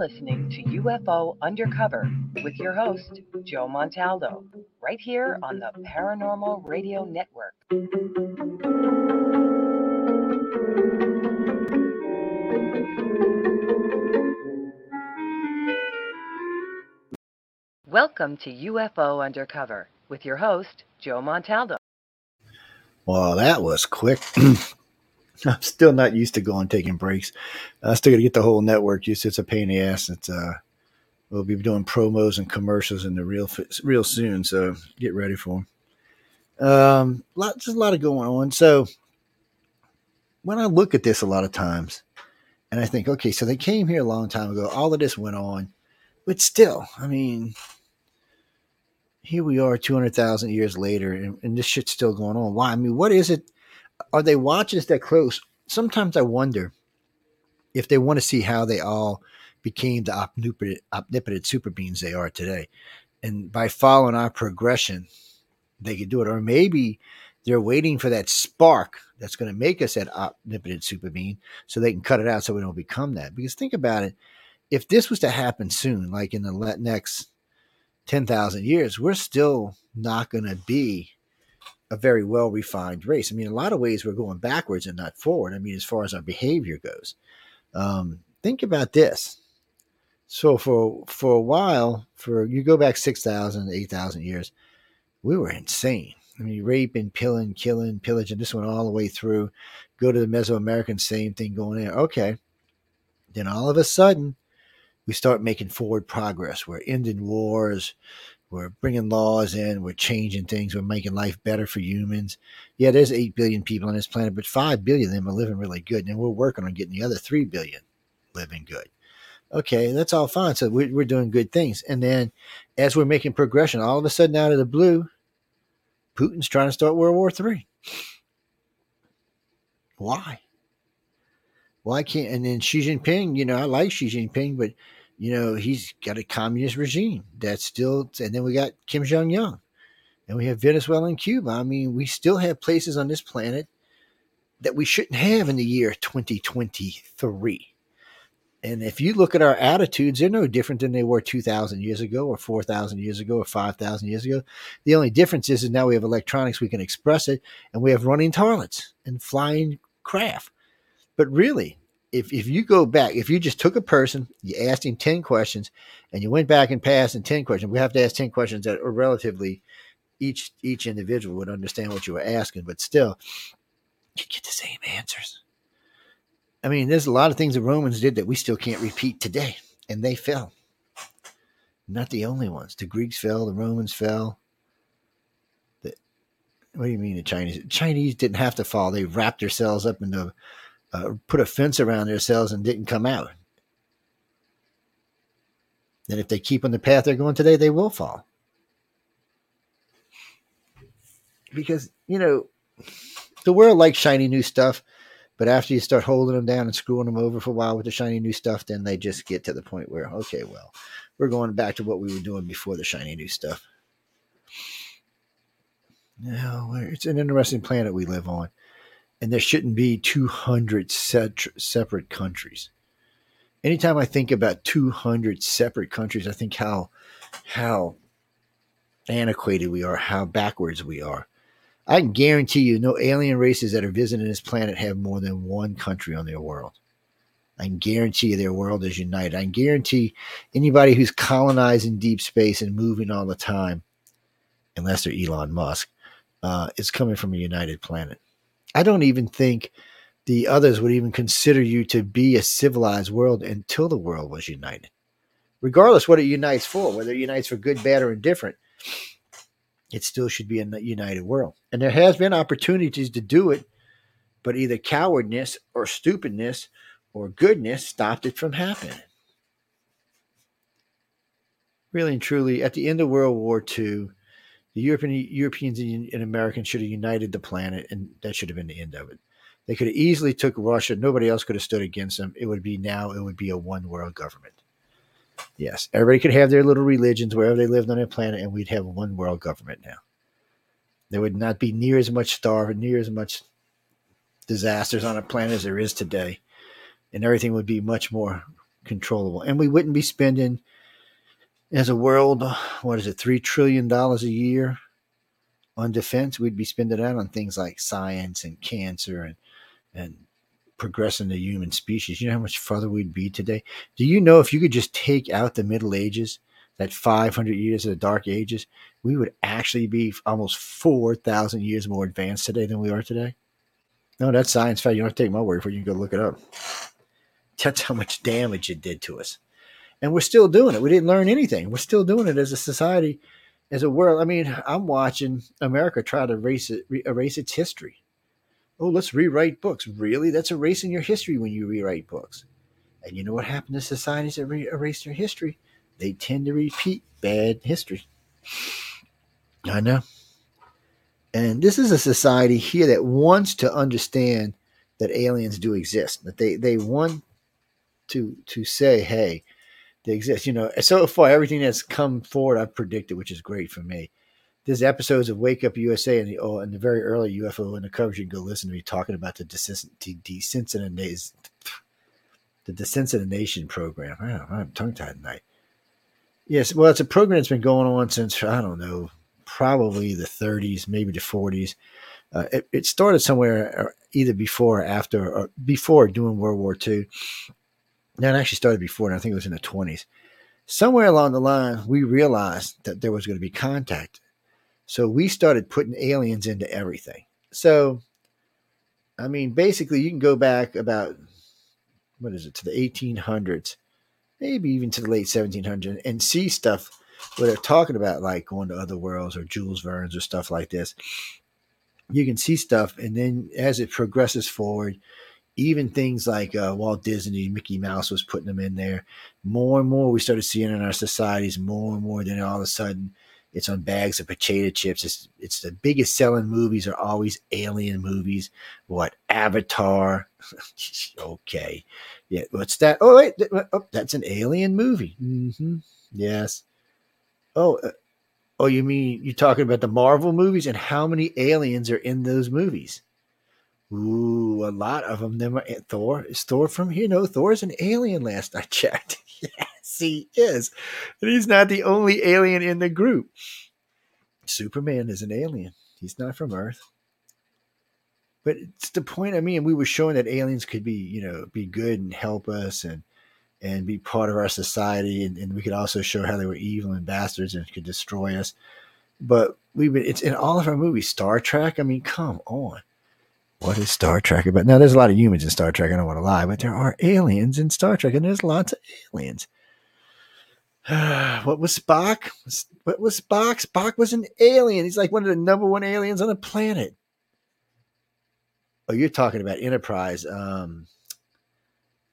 Listening to UFO Undercover with your host, Joe Montaldo, right here on the Paranormal Radio Network. Welcome to UFO Undercover with your host, Joe Montaldo. Well, that was quick. I'm still not used to going taking breaks. I still got to get the whole network used. It's a pain in the ass. It's uh, we'll be doing promos and commercials in the real real soon. So get ready for them. Um, lot, just a lot of going on. So when I look at this a lot of times, and I think, okay, so they came here a long time ago. All of this went on, but still, I mean, here we are 200,000 years later, and, and, this shit's still going on. Why? I mean, what is it? Are they watching us that close? Sometimes I wonder if they want to see how they all became the omnipotent, omnipotent super beings they are today. And by following our progression, they could do it. Or maybe they're waiting for that spark that's going to make us that omnipotent super being so they can cut it out so we don't become that. Because think about it. If this was to happen soon, like in the next 10,000 years, we're still not going to be a very well refined race. I mean, in a lot of ways, we're going backwards and not forward. I mean, as far as our behavior goes. Um, think about this. So for for a while, for you go back 6,000, 8,000 years, we were insane. I mean, raping, killing, killing, pillaging. This went all the way through. Go to the Mesoamerican, same thing going there. Okay. Then all of a sudden, we start making forward progress. We're ending wars. We're bringing laws in. We're changing things. We're making life better for humans. Yeah, there's 8 billion people on this planet, but 5 billion of them are living really good. And we're working on getting the other 3 billion living good. Okay, that's all fine. So we're, we're doing good things. And then as we're making progression, all of a sudden out of the blue, Putin's trying to start World War III. Why? Why can't, and then Xi Jinping, you know, I like Xi Jinping, but, you know, he's got a communist regime that's still, and then we got Kim Jong un and we have Venezuela and Cuba. I mean, we still have places on this planet that we shouldn't have in the year 2023. And if you look at our attitudes, they're no different than they were 2,000 years ago, or 4,000 years ago, or 5,000 years ago. The only difference is, is now we have electronics, we can express it, and we have running toilets and flying craft. But really, if, if you go back, if you just took a person, you asked him 10 questions, and you went back and passed in 10 questions, we have to ask 10 questions that are relatively, each each individual would understand what you were asking, but still, you get the same answers. I mean, there's a lot of things the Romans did that we still can't repeat today, and they fell. Not the only ones. The Greeks fell, the Romans fell. The, what do you mean the Chinese? The Chinese didn't have to fall. They wrapped themselves up in the, uh, put a fence around themselves and didn't come out. Then, if they keep on the path they're going today, they will fall. Because, you know, the world likes shiny new stuff but after you start holding them down and screwing them over for a while with the shiny new stuff, then they just get to the point where, okay, well, we're going back to what we were doing before the shiny new stuff. No, it's an interesting planet we live on, and there shouldn't be 200 set, separate countries. Anytime I think about 200 separate countries, I think how how antiquated we are, how backwards we are. I can guarantee you, no alien races that are visiting this planet have more than one country on their world. I can guarantee you their world is united. I can guarantee anybody who's colonizing deep space and moving all the time, unless they're Elon Musk, uh, is coming from a united planet. I don't even think the others would even consider you to be a civilized world until the world was united. Regardless what it unites for, whether it unites for good, bad, or indifferent, it still should be a united world. And there has been opportunities to do it, but either cowardness or stupidness or goodness stopped it from happening. Really and truly, at the end of World War II, the European, Europeans and Americans should have united the planet, and that should have been the end of it. They could have easily took Russia. Nobody else could have stood against them. It would be now. It would be a one world government. Yes, everybody could have their little religions wherever they lived on their planet, and we'd have one world government now. There would not be near as much starving, near as much disasters on a planet as there is today, and everything would be much more controllable. And we wouldn't be spending, as a world, what is it, three trillion dollars a year on defense. We'd be spending that on things like science and cancer and and progressing the human species. You know how much further we'd be today? Do you know if you could just take out the Middle Ages, that 500 years of the Dark Ages, we would actually be almost 4,000 years more advanced today than we are today? No, that's science fact. You don't have to take my word for it. You can go look it up. That's how much damage it did to us. And we're still doing it. We didn't learn anything. We're still doing it as a society, as a world. I mean, I'm watching America try to erase it, erase its history. Oh, let's rewrite books. Really? That's erasing your history when you rewrite books. And you know what happened to societies that re- erase their history? They tend to repeat bad history. I know. And this is a society here that wants to understand that aliens do exist. That they they want to to say, hey, they exist. You know, so far everything that's come forward, I've predicted, which is great for me. There's episodes of Wake Up USA and the oh, and the very early UFO Undercover. You can go listen to me talking about the desensitization the desensitization program. Know, I'm tongue tied tonight. Yes, well, it's a program that's been going on since I don't know, probably the 30s, maybe the 40s. Uh, it, it, started somewhere uh, either before or after, or before doing World War II. Now, it actually started before, and I think it was in the 20s. Somewhere along the line, we realized that there was going to be contact. So we started putting aliens into everything. So, I mean, basically, you can go back about, what is it, to the 1800s, maybe even to the late 1700s, and see stuff where they're talking about like going to other worlds or Jules Verne's or stuff like this. You can see stuff, and then as it progresses forward, even things like uh, Walt Disney, Mickey Mouse was putting them in there. More and more, we started seeing in our societies more and more. Then all of a sudden, it's on bags of potato chips. It's it's the biggest selling movies are always alien movies. What Avatar? okay, yeah. What's that? Oh wait, oh, that's an alien movie. Mm-hmm. Yes. Oh, uh, oh, you mean you're talking about the Marvel movies and how many aliens are in those movies? Ooh, a lot of them. Them eh, Thor is Thor from here. No, Thor is an alien. Last I checked, yes, he is, and he's not the only alien in the group. Superman is an alien. He's not from Earth. But it's the point. I mean, we were showing that aliens could be, you know, be good and help us, and and be part of our society. And, and we could also show how they were evil and bastards and could destroy us. But we've been, it's in all of our movies. Star Trek, I mean, come on. What is Star Trek about? Now, there's a lot of humans in Star Trek. I don't want to lie, but there are aliens in Star Trek, and there's lots of aliens. what was Spock? What was Spock? Spock was an alien. He's like one of the number one aliens on the planet. Oh, you're talking about Enterprise. Um,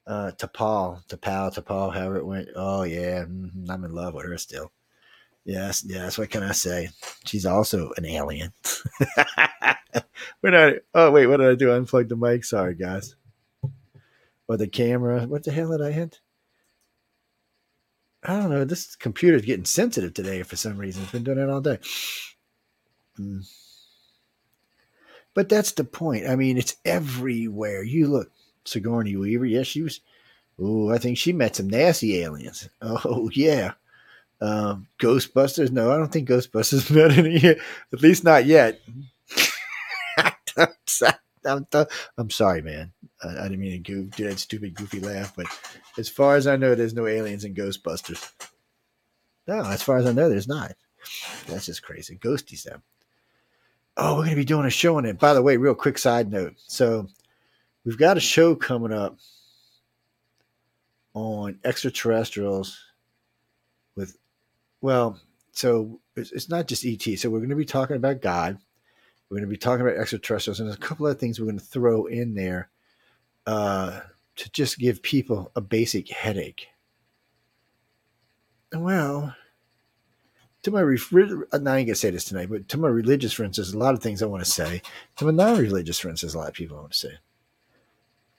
uh, T'Pol, T'Pol, T'Pol, however it went. Oh yeah, mm-hmm, I'm in love with her still. Yes, yes. What can I say? She's also an alien. We're not. Oh wait, what did I do? Unplug the mic. Sorry, guys. Or the camera. What the hell did I hit? I don't know. This computer's getting sensitive today for some reason. It's been doing it all day. Mm. But that's the point. I mean, it's everywhere. You look. Sigourney Weaver. Yes, she was. Oh, I think she met some nasty aliens. Oh yeah. Um, Ghostbusters. No, I don't think Ghostbusters met any. At least not yet. I'm, I'm, sorry, man. I, I, didn't mean to do that stupid, goofy laugh. But as far as I know, there's no aliens in Ghostbusters. No, as far as I know, there's not. That's just crazy. Ghosties them. Oh, we're to be doing a show on it. By the way, real quick side note. So we've got a show coming up on extraterrestrials with well so it's, it's not just et so we're to be talking about god we're going to be talking about extraterrestrials and there's a couple of things we're going to throw in there uh, to just give people a basic headache well to my uh, now I ain't gonna say this tonight, but to my religious friends, there's a lot of things I want to say. To my non-religious friends, there's a lot of people I want to say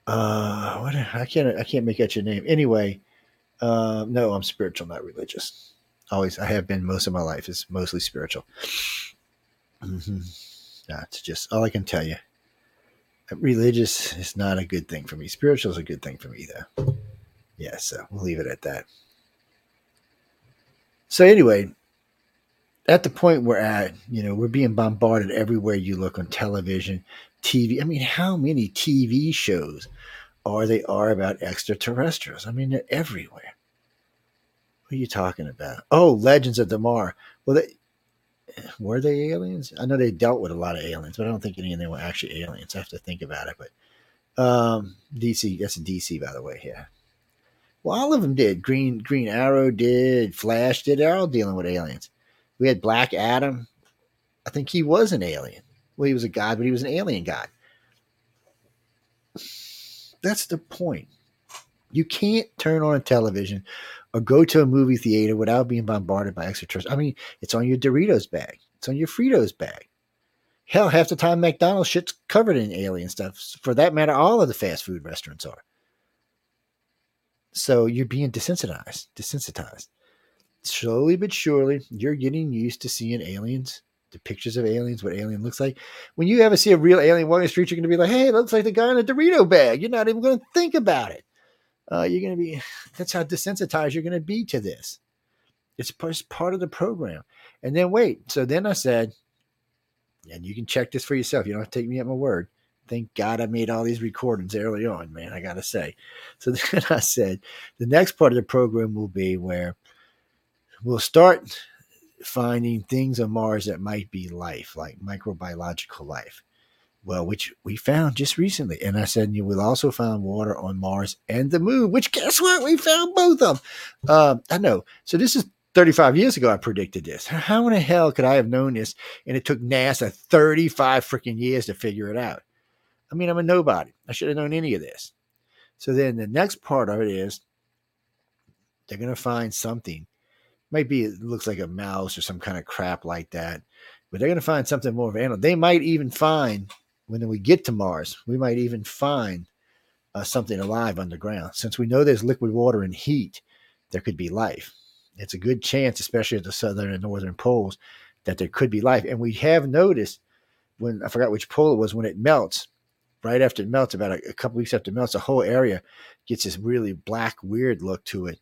uh what I can't I can't make out your name. Anyway, uh, no, I'm spiritual, not religious. Always I have been most of my life is mostly spiritual. Mm-hmm. That's just all I can tell you. Religious is not a good thing for me. Spiritual is a good thing for me though. Yeah, so we'll leave it at that. So anyway, at the point we're at, you know, we're being bombarded everywhere you look on television, TV. I mean, how many TV shows are they are about extraterrestrials? I mean, they're everywhere. What are you talking about? Oh, Legends of Tomorrow. Well, they, were they aliens? I know they dealt with a lot of aliens, but I don't think any of them were actually aliens. I have to think about it. But um, DC, that's DC, by the way. Yeah. Well, all of them did. Green Green Arrow did. Flash did. They're all dealing with aliens. We had Black Adam. I think he was an alien. Well, he was a god, but he was an alien god. That's the point. You can't turn on a television or go to a movie theater without being bombarded by extraterrestrials. I mean, it's on your Doritos bag. It's on your Fritos bag. Hell, half the time McDonald's shit's covered in alien stuff. For that matter, all of the fast food restaurants are. So you're being desensitized, desensitized. Slowly but surely, you're getting used to seeing aliens, the pictures of aliens, what alien looks like. When you ever see a real alien walking the street, you're going to be like, hey, it looks like the guy in a Dorito bag. You're not even going to think about it. Uh, you're going to be, that's how desensitized you're going to be to this. It's part of the program. And then wait. So then I said, and you can check this for yourself. You don't have to take me at my word. Thank God I made all these recordings early on, man. I got to say. So then I said, the next part of the program will be where we'll start finding things on Mars that might be life, like microbiological life. Well, which we found just recently. And I said, you will also find water on Mars and the moon, which guess what? We found both of them. Uh, I know. So this is 35 years ago, I predicted this. How in the hell could I have known this? And it took NASA 35 freaking years to figure it out. I mean, I'm a nobody. I should have known any of this. So then the next part of it is they're going to find something. Might be, it looks like a mouse or some kind of crap like that, but they're going to find something more of an animal. They might even find, when we get to Mars, we might even find uh, something alive underground. Since we know there's liquid water and heat, there could be life it's a good chance, especially at the southern and northern poles, that there could be life. And we have noticed when I forgot which pole it was when it melts, right after it melts, about a, a couple weeks after it melts, the whole area gets this really black, weird look to it.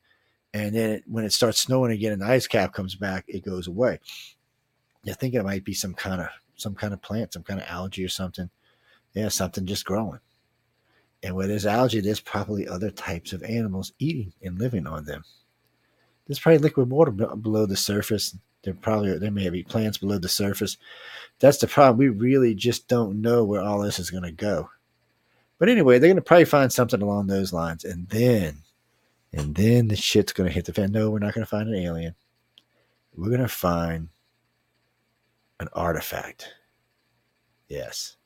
And then it, when it starts snowing again and the ice cap comes back, it goes away. You think it might be some kind of some kind of plant, some kind of algae or something. Yeah, something just growing. And where there's algae, there's probably other types of animals eating and living on them. There's probably liquid water below the surface. There probably there may be plants below the surface. That's the problem. We really just don't know where all this is going to go. But anyway, they're going to probably find something along those lines, and then, and then the shit's going to hit the fan. No, we're not going to find an alien. We're going to find an artifact. Yes,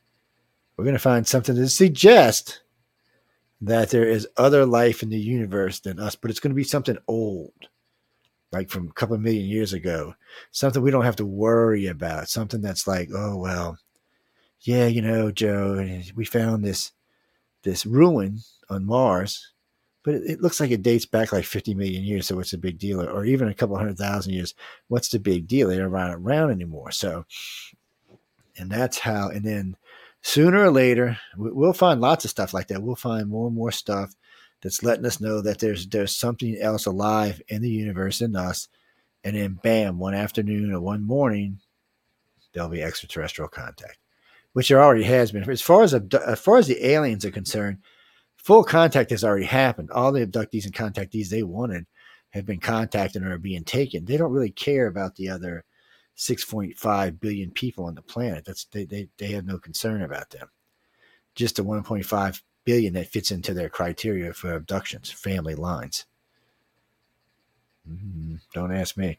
we're going to find something to suggest that there is other life in the universe than us, but it's going to be something old like from a couple of million years ago, something we don't have to worry about, something that's like, oh well, yeah, you know, Joe, we found this this ruin on Mars, but it, it, looks like it dates back like 50 million years. So what's the big deal? Or even a couple hundred thousand years. What's the big deal? They don't run around anymore. So, and that's how. And then sooner or later, we'll find lots of stuff like that. We'll find more and more stuff that's letting us know that there's there's something else alive in the universe in us. And then bam, one afternoon or one morning, there'll be extraterrestrial contact, which there already has been. As far as as far as the aliens are concerned, full contact has already happened. All the abductees and contactees they wanted have been contacted or are being taken. They don't really care about the other 6.5 billion people on the planet. That's they, they, they have no concern about them. Just the 1.5 billion that fits into their criteria for abductions, family lines. Mm, don't ask me.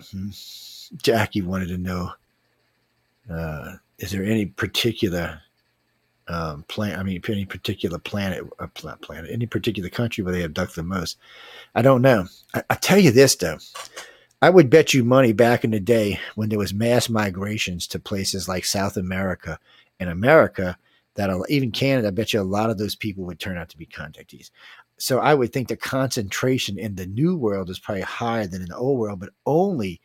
Mm-hmm. Jackie wanted to know uh, is there any particular um, I mean, any particular planet, uh, planet, any particular country where they abduct the most? I don't know. I, I tell you this, though. I would bet you money back in the day when there was mass migrations to places like South America and America that even Canada, I bet you a lot of those people would turn out to be contactees. So I would think the concentration in the new world is probably higher than in the old world, but only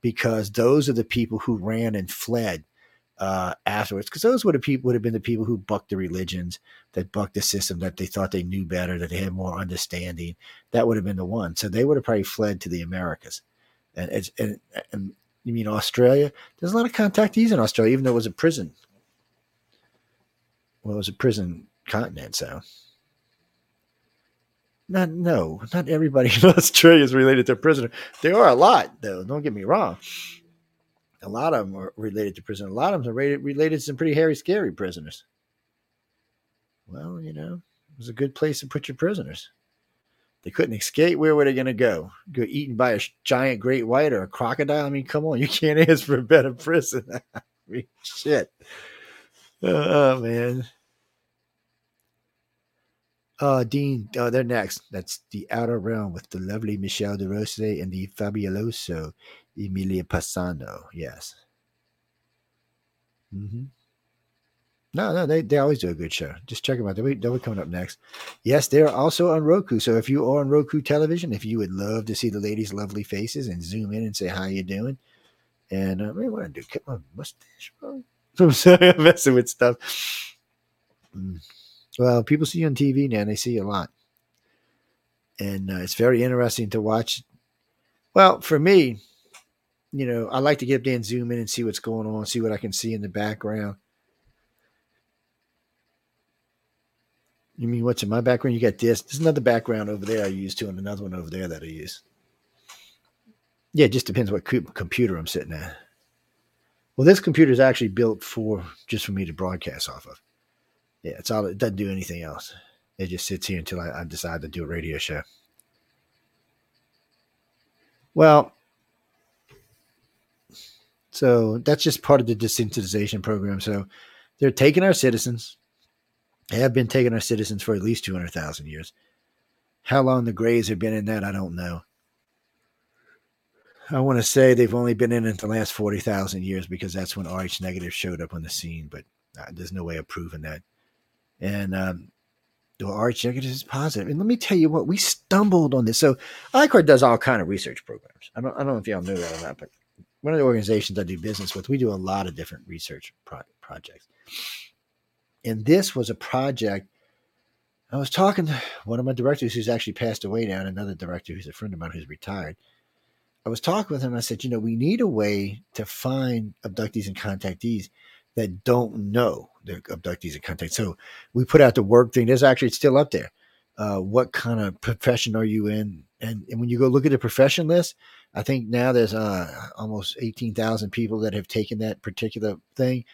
because those are the people who ran and fled uh, afterwards. Because those would have people would have been the people who bucked the religions, that bucked the system, that they thought they knew better, that they had more understanding. That would have been the one. So they would have probably fled to the Americas. And it's and, and you mean Australia? There's a lot of contactees in Australia, even though it was a prison well, it was a prison continent, so not no, not everybody in Australia is related to a prisoner. There are a lot, though. Don't get me wrong. A lot of them are related to prison. A lot of them are related, related to some pretty hairy, scary prisoners. Well, you know, it was a good place to put your prisoners. They couldn't escape. Where were they going to go? Go eaten by a giant great white or a crocodile? I mean, come on, you can't ask for a better prison. I mean, shit. Uh, oh, man. Uh, Dean, uh, they're next. That's the Outer Realm with the lovely Michelle De Rose and the fabuloso Emilia Passano. Yes. Mm-hmm. No, no, they, they always do a good show. Just check them out. They'll be, they'll be coming up next. Yes, they're also on Roku. So if you are on Roku television, if you would love to see the ladies' lovely faces and zoom in and say how you doing, and uh, man, what I do? Cut my mustache, bro. I'm sorry, I'm messing with stuff. Mm. Well, people see you on TV now, and they see you a lot. And uh, it's very interesting to watch. Well, for me, you know, I like to get up there and zoom in and see what's going on, see what I can see in the background. You mean what's in my background? You got this. There's another background over there I use too, and another one over there that I use. Yeah, it just depends what computer I'm sitting at. Well, this computer is actually built for just for me to broadcast off of. Yeah, it's all. It doesn't do anything else. It just sits here until I, I decide to do a radio show. Well, so that's just part of the desensitization program. So they're taking our citizens, They have been taking our citizens for at least 200,000 years. How long the Greys have been in that, I don't know. I want to say they've only been in it the last 40,000 years because that's when RH negative showed up on the scene, but uh, there's no way of proving that. And um, the RH negative is positive. And let me tell you what, we stumbled on this. So ICAR does all kind of research programs. I don't, I don't know if y'all know that or not, but one of the organizations I do business with, we do a lot of different research pro- projects. And this was a project. I was talking to one of my directors who's actually passed away now, and another director who's a friend of mine who's retired. I was talking with him. I said, you know, we need a way to find abductees and contactees that don't know they're abductees and contactees. So we put out the work thing. There's actually it's still up there. Uh, what kind of profession are you in? And, and when you go look at the profession list, I think now there's uh, almost 18,000 people that have taken that particular thing.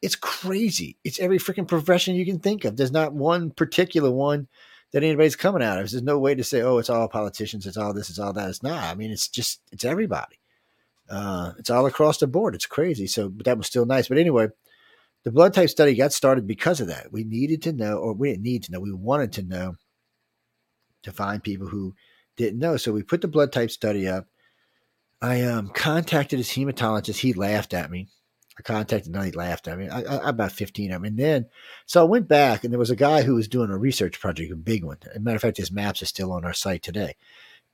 It's crazy. It's every freaking profession you can think of. There's not one particular one that anybody's coming out of. There's no way to say, oh, it's all politicians, it's all this, it's all that. It's not. I mean, it's just, it's everybody. Uh, it's all across the board. It's crazy. So, but that was still nice. But anyway, the blood type study got started because of that. We needed to know, or we didn't need to know, we wanted to know to find people who didn't know. So we put the blood type study up. I um, contacted his hematologist. He laughed at me. I contacted him. He laughed at me. I, I, about 15 of them. And then, so I went back and there was a guy who was doing a research project, a big one. As a matter of fact, his maps are still on our site today.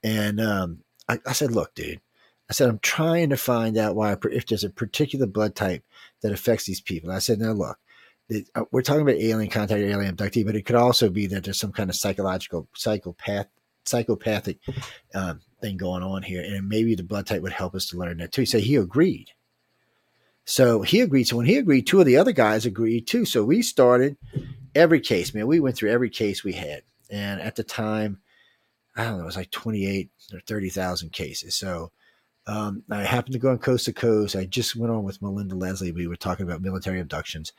And um, I, I said, look, dude, I said, I'm trying to find out why, if there's a particular blood type that affects these people. I said, now look, uh, we're talking about alien contact, alien abductee, but it could also be that there's some kind of psychological, psychopath, psychopathic um, thing going on here, and maybe the blood type would help us to learn that too. So he agreed. So he agreed. So when he agreed, two of the other guys agreed too. So we started every case, man. We went through every case we had, and at the time, I don't know, it was like twenty eight or thirty thousand cases. So um, I happened to go on coast to coast. I just went on with Melinda Leslie. We were talking about military abductions.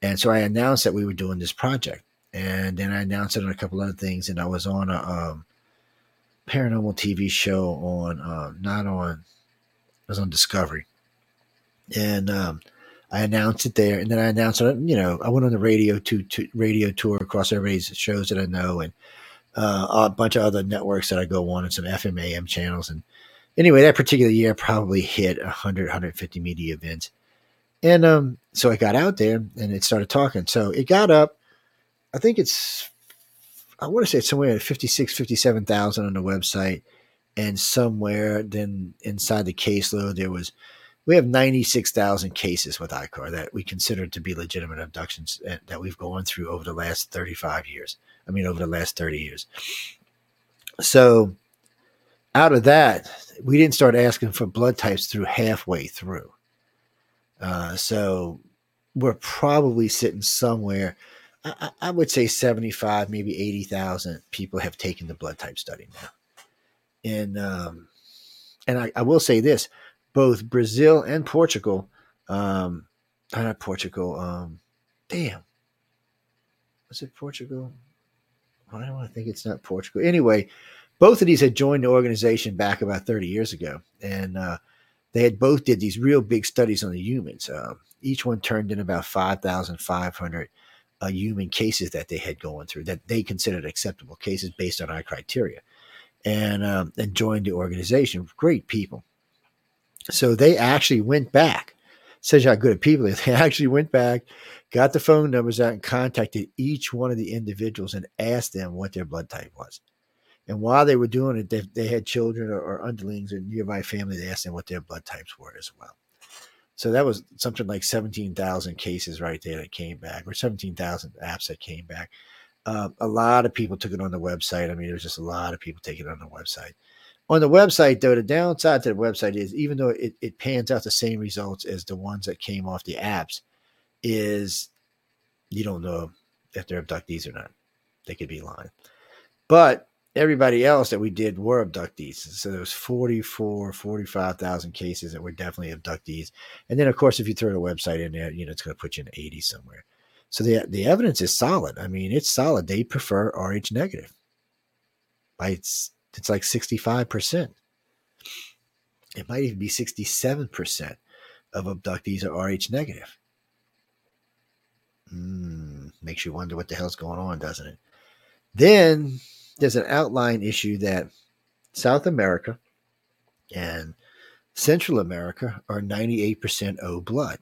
And so I announced that we were doing this project. And then I announced it on a couple other things. And I was on a um, paranormal TV show on, um, not on, I was on Discovery. And um, I announced it there. And then I announced it, you know, I went on the radio to, to radio tour across everybody's shows that I know and uh, a bunch of other networks that I go on and some FMAM channels. And anyway, that particular year probably hit 100, 150 media events. And um, so I got out there and it started talking. So it got up, I think it's, I want to say it's somewhere at 56, 57,000 on the website. And somewhere then inside the caseload, there was, we have 96,000 cases with ICAR that we consider to be legitimate abductions that we've gone through over the last 35 years. I mean, over the last 30 years. So out of that, we didn't start asking for blood types through halfway through. Uh, so we're probably sitting somewhere. I, I, would say 75, maybe 80,000 people have taken the blood type study now. And, um, and I, I, will say this, both Brazil and Portugal, um, not Portugal, um, damn, was it Portugal? I don't want to think it's not Portugal. Anyway, both of these had joined the organization back about 30 years ago, and uh, they had both did these real big studies on the humans. Um, each one turned in about 5,500 uh, human cases that they had going through that they considered acceptable cases based on our criteria, and um, and joined the organization. Great people. So they actually went back. Says how good people they actually went back, got the phone numbers out, and contacted each one of the individuals and asked them what their blood type was. And while they were doing it, they, they had children or, or underlings or nearby family. They asked them what their blood types were as well. So that was something like 17,000 cases right there that came back, or 17,000 apps that came back. Uh, a lot of people took it on the website. I mean, there's just a lot of people taking it on the website. On the website, though, the downside to the website is even though it, it pans out the same results as the ones that came off the apps, is you don't know if they're abductees or not. They could be lying. But everybody else that we did were abductees. So there was 44, 45,000 cases that were definitely abductees. And then, of course, if you throw the website in there, you know, it's going to put you in 80 somewhere. So the, the evidence is solid. I mean, it's solid. They prefer RH negative. It's, it's like 65%. It might even be 67% of abductees are RH negative. Mm, makes you wonder what the hell's going on, doesn't it? Then there's an outline issue that South America and Central America are 98% O blood.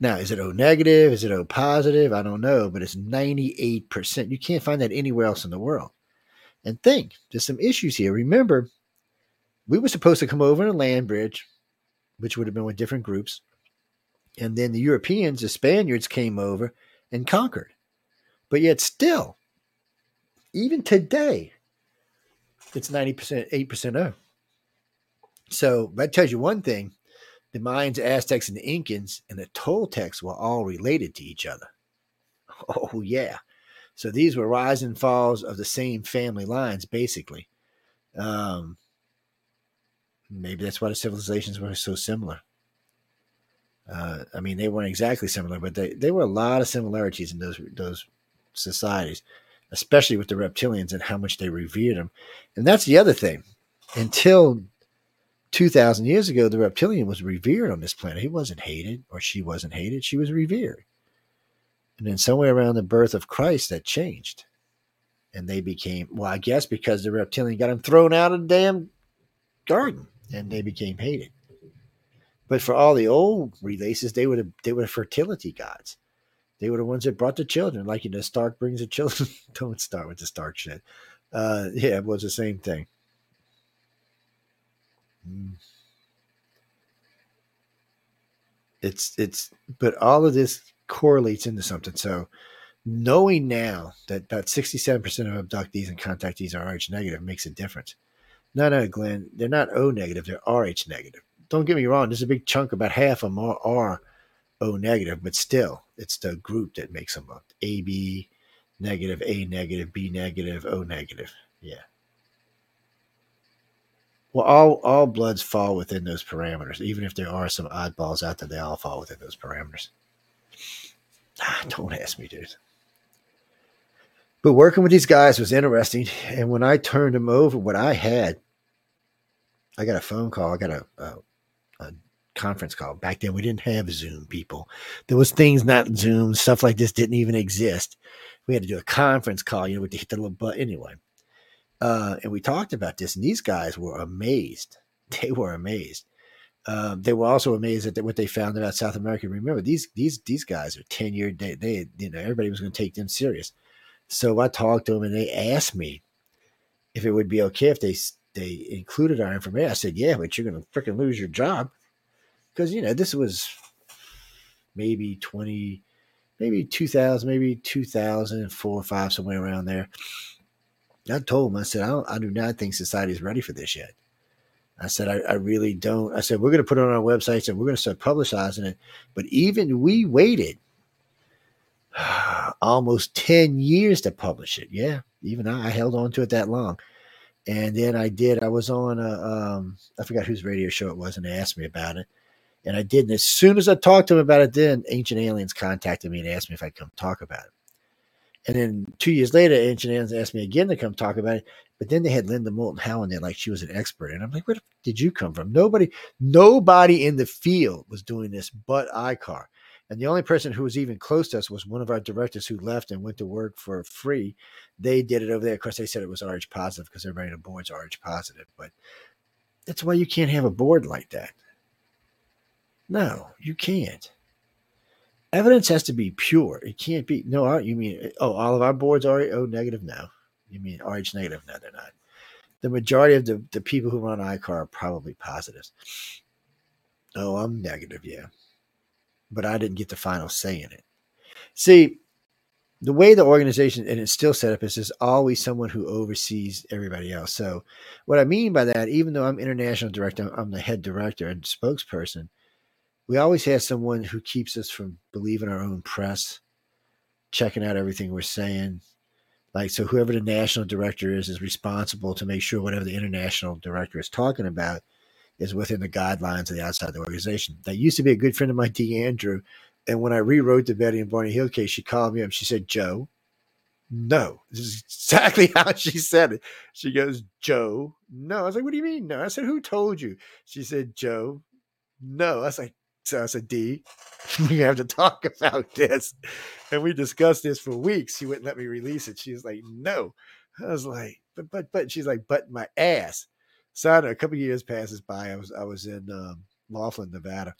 Now, is it O negative? Is it O positive? I don't know, but it's 98%. You can't find that anywhere else in the world. And think, there's some issues here. Remember, we were supposed to come over in a land bridge, which would have been with different groups. And then the Europeans, the Spaniards came over and conquered. But yet, still, even today, it's 90%, 8% O. So that tells you one thing the Mayans, Aztecs, and the Incans and the Toltecs were all related to each other. Oh, yeah. So these were rise and falls of the same family lines, basically. Um, maybe that's why the civilizations were so similar. Uh, I mean, they weren't exactly similar, but they, there were a lot of similarities in those those societies especially with the reptilians and how much they revered them. And that's the other thing. Until 2,000 years ago, the reptilian was revered on this planet. He wasn't hated or she wasn't hated. She was revered. And then somewhere around the birth of Christ, that changed. And they became, well, I guess because the reptilian got them thrown out of the damn garden and they became hated. But for all the old releases, they were the, they were the fertility gods. They were the ones that brought the children. Like, you know, Stark brings the children. Don't start with the Stark shit. Uh, yeah, it was the same thing. Mm. It's, it's, but all of this correlates into something. So, knowing now that about 67% of abductees and contactees are RH negative makes a difference. No, no, Glenn, they're not O negative, they're RH negative. Don't get me wrong, there's a big chunk, about half of them are, are O negative, but still, it's the group that makes them up. A B negative, A negative, B negative, O negative. Yeah. Well, all all bloods fall within those parameters. Even if there are some oddballs out there, they all fall within those parameters. Ah, don't ask me, dude. But working with these guys was interesting, and when I turned them over, what I had, I got a phone call. I got a, a, a conference call. Back then we didn't have Zoom people. There was things not Zoom, stuff like this didn't even exist. We had to do a conference call, you know, with hit the little button anyway. Uh, and we talked about this, and these guys were amazed. They were amazed. Um, they were also amazed at what they found about South America. Remember, these these these guys are tenured. They, they you know everybody was going to take them serious. So I talked to them, and they asked me if it would be okay if they they included our information. I said, "Yeah, but you're going to freaking lose your job." Because you know this was maybe 20 maybe 2000 maybe 2004 or 5 somewhere around there. I told him i said i, don't, I do not think society is ready for this yet. I said I, I really don't. I said we're going to put it on our websites and we're going to start publicizing it. But even we waited almost 10 years to publish it. Yeah even I, I held on to it that long. And then i did i was on a um, I forgot whose radio show it was and they asked me about it and I did. And as soon as I talked to him about it, then Ancient Aliens contacted me and asked me if I'd come talk about it. And then two years later, Ancient Aliens asked me again to come talk about it. But then they had Linda Moulton Howe in there like she was an expert. And I'm like, where did you come from? Nobody, nobody in the field was doing this but ICAR. And the only person who was even close to us was one of our directors who left and went to work for FREE. They did it over there. Of course, they said it was RH positive because everybody on the board's RH positive. But that's why you can't have a board like that. No, you can't. Evidence has to be pure. It can't be. No, you mean, oh, all of our boards are O negative? No. You mean RH negative? No, they're not. The majority of the, the people who run ICAR are probably positives. Oh, I'm negative, yeah. But I didn't get the final say in it. See, the way the organization and it's still set up is there's always someone who oversees everybody else. So, what I mean by that, even though I'm international director, I'm the head director and spokesperson we always have someone who keeps us from believing our own press, checking out everything we're saying. Like, so whoever the national director is is responsible to make sure whatever the international director is talking about is within the guidelines of the outside of the organization. That used to be a good friend of mine, D. Andrew. And when I rewrote the Betty and Barney Hill case, she called me up. She said, Joe, no. This is exactly how she said it. She goes, Joe, no. I was like, what do you mean, no? I said, who told you? She said, Joe, no. I was like, so I said, D, we have to talk about this. And we discussed this for weeks. She wouldn't let me release it. She was like, no. I was like, but, but, but, she's like, but my ass. So I know a couple years passes by. I was, I was in um, Laughlin, Nevada.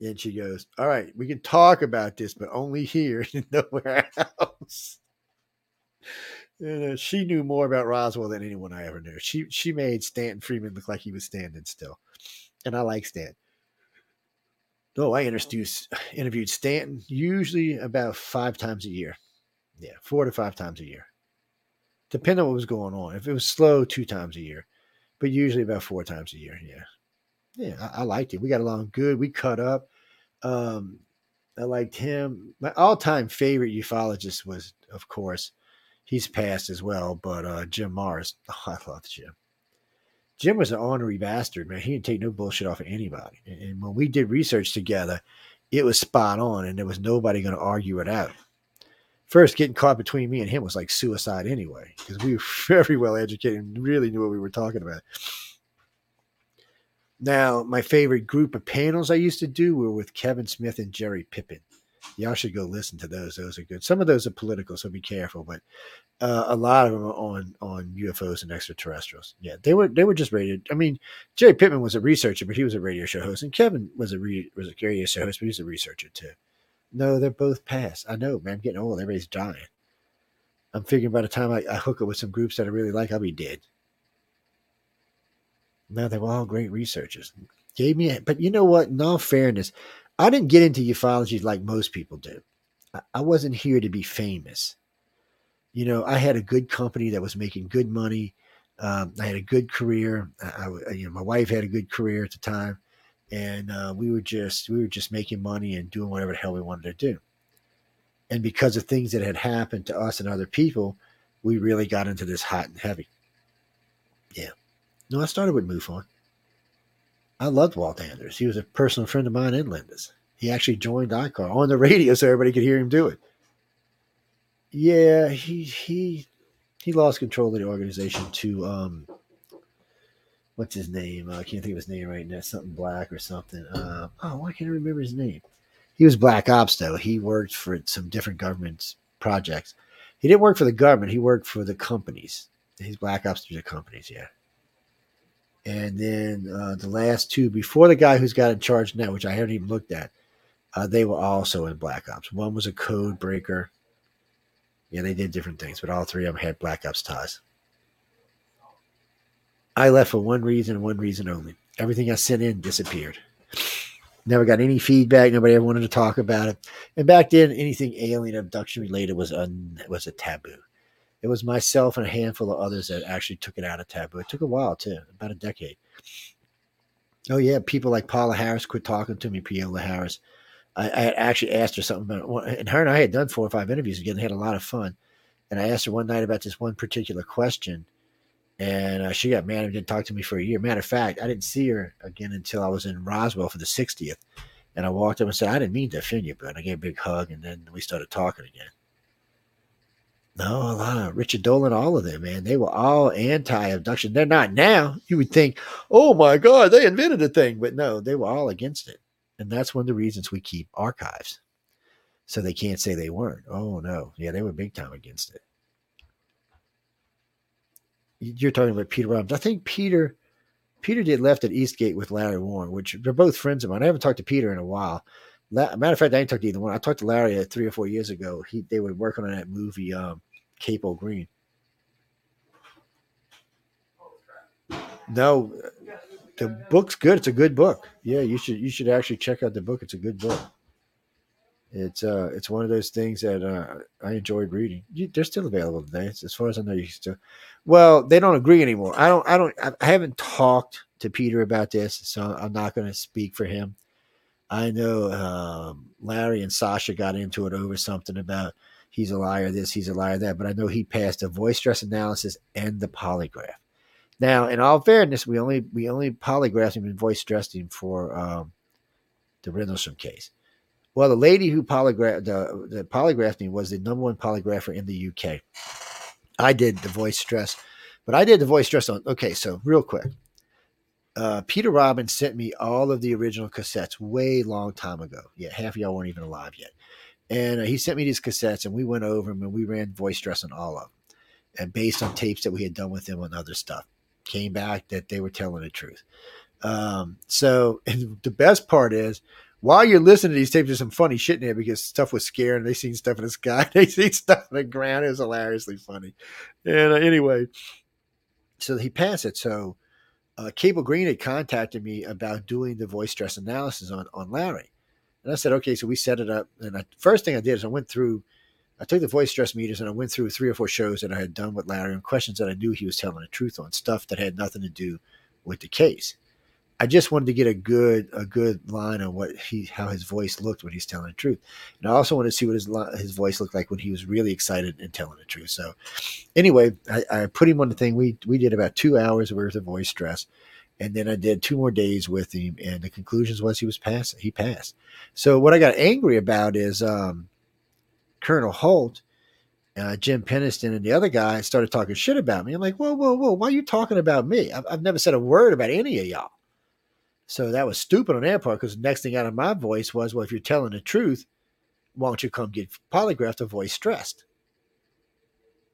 And she goes, all right, we can talk about this, but only here and nowhere else. And, uh, she knew more about Roswell than anyone I ever knew. She she made Stanton Friedman look like he was standing still, and I like Stanton. No, I introduced, interviewed Stanton usually about five times a year. Yeah, four to five times a year. Depending on what was going on. If it was slow, two times a year, but usually about four times a year. Yeah. Yeah, I, I liked it. We got along good. We cut up. Um, I liked him. My all time favorite ufologist was, of course, he's passed as well, but uh, Jim Marrs. Oh, I love Jim. Jim was an ornery bastard, man. He didn't take no bullshit off of anybody. And when we did research together, it was spot on, and there was nobody going to argue it out. First, getting caught between me and him was like suicide anyway, because we were very well educated and really knew what we were talking about. Now, my favorite group of panels I used to do were with Kevin Smith and Jerry Pippin. Y'all should go listen to those. Those are good. Some of those are political, so be careful. But uh, a lot of them are on on UFOs and extraterrestrials. Yeah, they were they were just radio. I mean, Jerry Pippin was a researcher, but he was a radio show host, and Kevin was a re, was a radio show host, but he's a researcher too. No, they're both past. I know, man. I'm getting old. Everybody's dying. I'm figuring by the time I, I hook up with some groups that I really like, I'll be dead. No, they were all great researchers. Gave me, a, but you know what? In all fairness, I didn't get into ufology like most people do. I, wasn't here to be famous you know, I had a good company that was making good money. Um, I had a good career. I, I, you know, my wife had a good career at the time, and uh, we were just we were just making money and doing whatever the hell we wanted to do. And because of things that had happened to us and other people, we really got into this hot and heavy. Yeah. No, I started with MUFON. I loved Walt Andrus. He was a personal friend of mine in Linda's. He actually joined ICAR on the radio so everybody could hear him do it. Yeah, he he he lost control of the organization to um what's his name? Uh, I can't think of his name right now. Something Black or something. Uh, oh, why can't I remember his name? He was Black Ops though. He worked for some different government projects. He didn't work for the government. He worked for the companies. He's Black Ops through the companies, yeah. And then uh, the last two before the guy who's got in charge now, which I haven't even looked at, uh, they were also in Black Ops. One was a code breaker yeah, they did different things, but all three of them had Black Ops ties. I left for one reason, one reason only. Everything I sent in disappeared. Never got any feedback. Nobody ever wanted to talk about it. And back then, anything alien abduction related was un, was a taboo. It was myself and a handful of others that actually took it out of taboo. It took a while too, about a decade. Oh yeah, people like Paula Harris quit talking to me. Paola Harris. I, I actually asked her something about, and her and I had done four or five interviews again, had a lot of fun. And I asked her one night about this one particular question, and uh, she got mad and didn't talk to me for a year. Matter of fact, I didn't see her again until I was in Roswell for the 60th. And I walked up and said, I didn't mean to offend you, but I gave a big hug, and then we started talking again. No, a lot of Richard Dolan, all of them, man. They were all anti-abduction. They're not now. You would think, oh my God, they invented a thing, but no, they were all against it, and that's one of the reasons we keep archives, so they can't say they weren't. Oh no, yeah, they were big time against it. You're talking about Peter Robbins. I think Peter, Peter did left at East Gate with Larry Warren, which they're both friends of mine. I haven't talked to Peter in a while. Matter of fact, I didn't talk to either one. I talked to Larry three or four years ago. He they were working on that movie, um, Capel Green. No, the book's good. It's a good book. Yeah, you should you should actually check out the book. It's a good book. It's uh it's one of those things that uh, I enjoyed reading. You, they're still available today. as far as I know, you still. Well, they don't agree anymore. I don't. I don't. I haven't talked to Peter about this, so I'm not going to speak for him. I know um, Larry and Sasha got into it over something about he's a liar this, he's a liar that, but I know he passed the voice stress analysis and the polygraph. Now, in all fairness, we only we only polygraphed him and voice stressed him for um, the Rendlesham case. Well, the lady who polygraphed the, the polygraphed me was the number one polygrapher in the UK. I did the voice stress, but I did the voice stress on. Okay, so real quick, uh, Peter Robbins sent me all of the original cassettes way long time ago. Yeah, half of y'all weren't even alive yet. And uh, he sent me these cassettes, and we went over them, and we ran voice stress on all of them, and based on tapes that we had done with them on other stuff, came back that they were telling the truth. Um, so, the best part is, while you're listening to these tapes, there's some funny shit in there because stuff was scaring. They seen stuff in the sky, they seen stuff in the ground. It was hilariously funny. And uh, anyway, so he passed it. So uh, Capel Green had contacted me about doing the voice stress analysis on, on Larry. And I said, okay, so we set it up. And the first thing I did is I went through, I took the voice stress meters and I went through three or four shows that I had done with Larry and questions that I knew he was telling the truth on, stuff that had nothing to do with the case. I just wanted to get a good a good line on what he how his voice looked when he's telling the truth, and I also wanted to see what his his voice looked like when he was really excited and telling the truth. So, anyway, I, I put him on the thing. We we did about two hours worth of voice stress, and then I did two more days with him. And the conclusions was he was passing. He passed. So what I got angry about is um, Colonel Halt. Uh, Jim Penniston and the other guy started talking shit about me. I'm like, whoa, whoa, whoa! Why are you talking about me? I've, I've never said a word about any of y'all. So that was stupid on their part because the next thing out of my voice was, well, if you're telling the truth, why don't you come get polygraphed or voice stressed?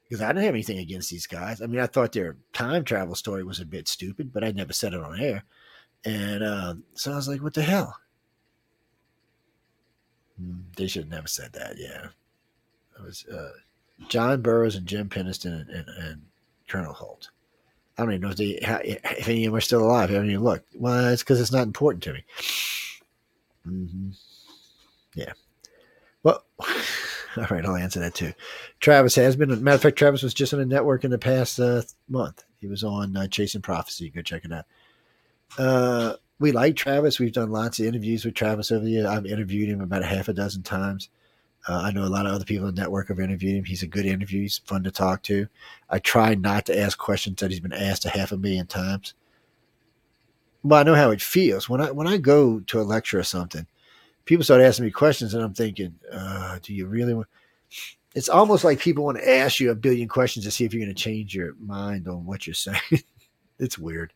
Because I didn't have anything against these guys. I mean, I thought their time travel story was a bit stupid, but I never said it on air. And uh, so I was like, what the hell? Hmm, they should have never said that. Yeah. It was uh, John Burroughs and Jim Penniston and, and, and Colonel Halt. I don't even know if, they, if any of them are still alive. I haven't even looked. Well, it's because it's not important to me. Mm-hmm. Yeah. Well, all right, I'll answer that too. Travis has been. Matter of fact, Travis was just on a network in the past uh, month. He was on uh, Chasing Prophecy. Go check it out. Uh, we like Travis. We've done lots of interviews with Travis over the years. I've interviewed him about a half a dozen times. Uh, I know a lot of other people in the network have interviewed him. He's a good interview. He's fun to talk to. I try not to ask questions that he's been asked a half a million times. Well, I know how it feels when I when I go to a lecture or something. People start asking me questions, and I'm thinking, uh, "Do you really want?" It's almost like people want to ask you a billion questions to see if you're going to change your mind on what you're saying. it's weird.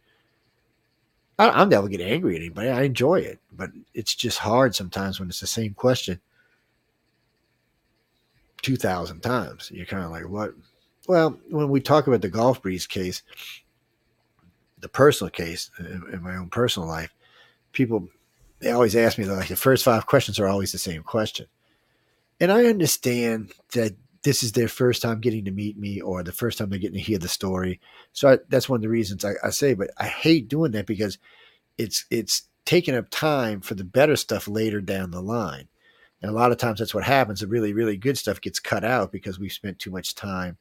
I, am never get angry at anybody. I enjoy it, but it's just hard sometimes when it's the same question 2,000 times. You're kind of like, what? Well, when we talk about the Gulf Breeze case, the personal case in, in my own personal life, people, they always ask me, like, the first five questions are always the same question. And I understand that this is their first time getting to meet me or the first time they're getting to hear the story. So I, that's one of the reasons I, I say, but I hate doing that because it's, it's taking up time for the better stuff later down the line. And a lot of times that's what happens. The really, really good stuff gets cut out because we've spent too much time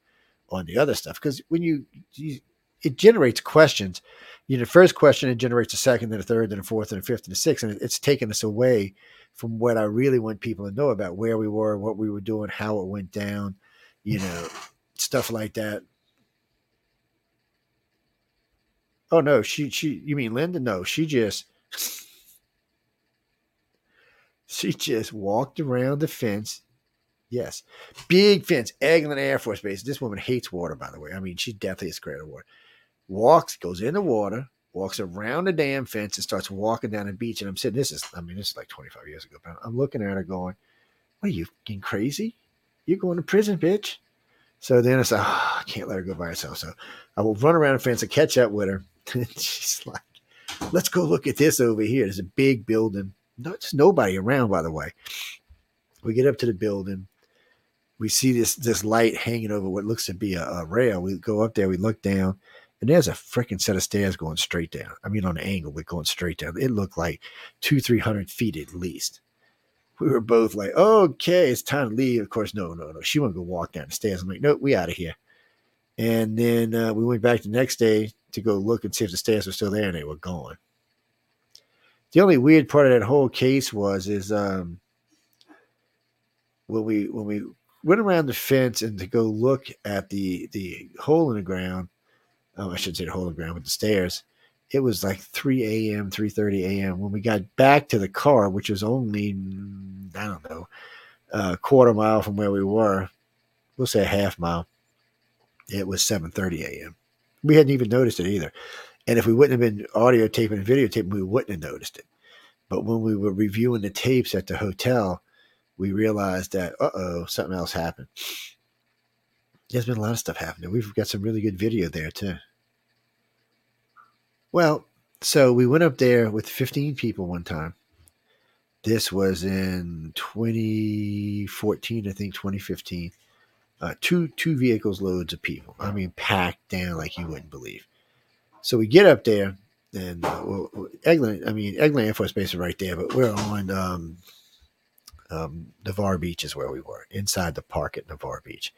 on the other stuff. Because when you, you, it generates questions. You know, the first question it generates a second, then a third, then a fourth, then a fifth, and a sixth, and it's taken us away from what I really want people to know about where we were, what we were doing, how it went down, you know, stuff like that. Oh no, she she you mean Linda? No, she just she just walked around the fence Yes. Big fence, Eglin Air Force Base. This woman hates water, by the way. I mean, she definitely is scared of water. Walks, goes in the water, walks around the damn fence and starts walking down the beach. And I'm sitting, this is, I mean, this is like 25 years ago, but I'm looking at her going, What are you fucking crazy? You're going to prison, bitch. So then I said, oh, I can't let her go by herself. So I will run around the fence and catch up with her. And she's like, let's go look at this over here. There's a big building. There's nobody around, by the way. We get up to the building. We see this this light hanging over what looks to be a, a rail. We go up there, we look down, and there's a freaking set of stairs going straight down. I mean, on an angle, we're going straight down. It looked like two, three hundred feet at least. We were both like, okay, it's time to leave. Of course, no, no, no. She wanted to go walk down the stairs. I'm like, nope, we out of here. And then uh, we went back the next day to go look and see if the stairs were still there, and they were gone. The only weird part of that whole case was is um, when we when we went around the fence and to go look at the the hole in the ground. Oh, I shouldn't say the hole in the ground with the stairs. It was like 3 a.m., 3:30 a.m. When we got back to the car, which was only I don't know a quarter mile from where we were, we'll say a half mile. It was 7:30 a.m. We hadn't even noticed it either. And if we wouldn't have been audio taping and videotaping, we wouldn't have noticed it. But when we were reviewing the tapes at the hotel, we realized that, uh oh, something else happened. There's been a lot of stuff happening. We've got some really good video there, too. Well, so we went up there with 15 people one time. This was in 2014, I think, 2015 uh, two two vehicles loads of people. I mean, packed down like you wouldn't believe. So we get up there, and uh, Eglin, I mean, Eglin Air Force Base is right there, but we're on um, um, Navarre Beach is where we were, inside the park at Navarre Beach.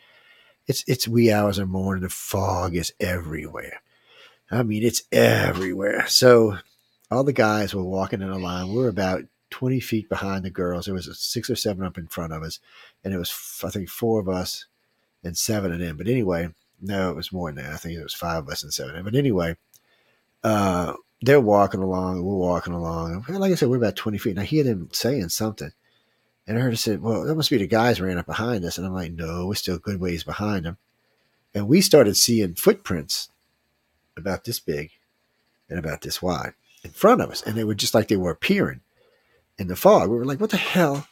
It's it's wee hours the morning. The fog is everywhere. I mean, it's everywhere. So all the guys were walking in a line. We we're about 20 feet behind the girls. There was six or seven up in front of us, and it was I think four of us and seven of them. But anyway, no, it was more than that. I think it was five of us and seven of them. But anyway, uh, they're walking along. We're walking along. Like I said, we're about 20 feet. And I hear them saying something. And I heard it said, well, that must be the guys ran up behind us. And I'm like, no, we're still good ways behind them. And we started seeing footprints about this big and about this wide in front of us. And they were just like they were appearing in the fog. We were like, what the hell?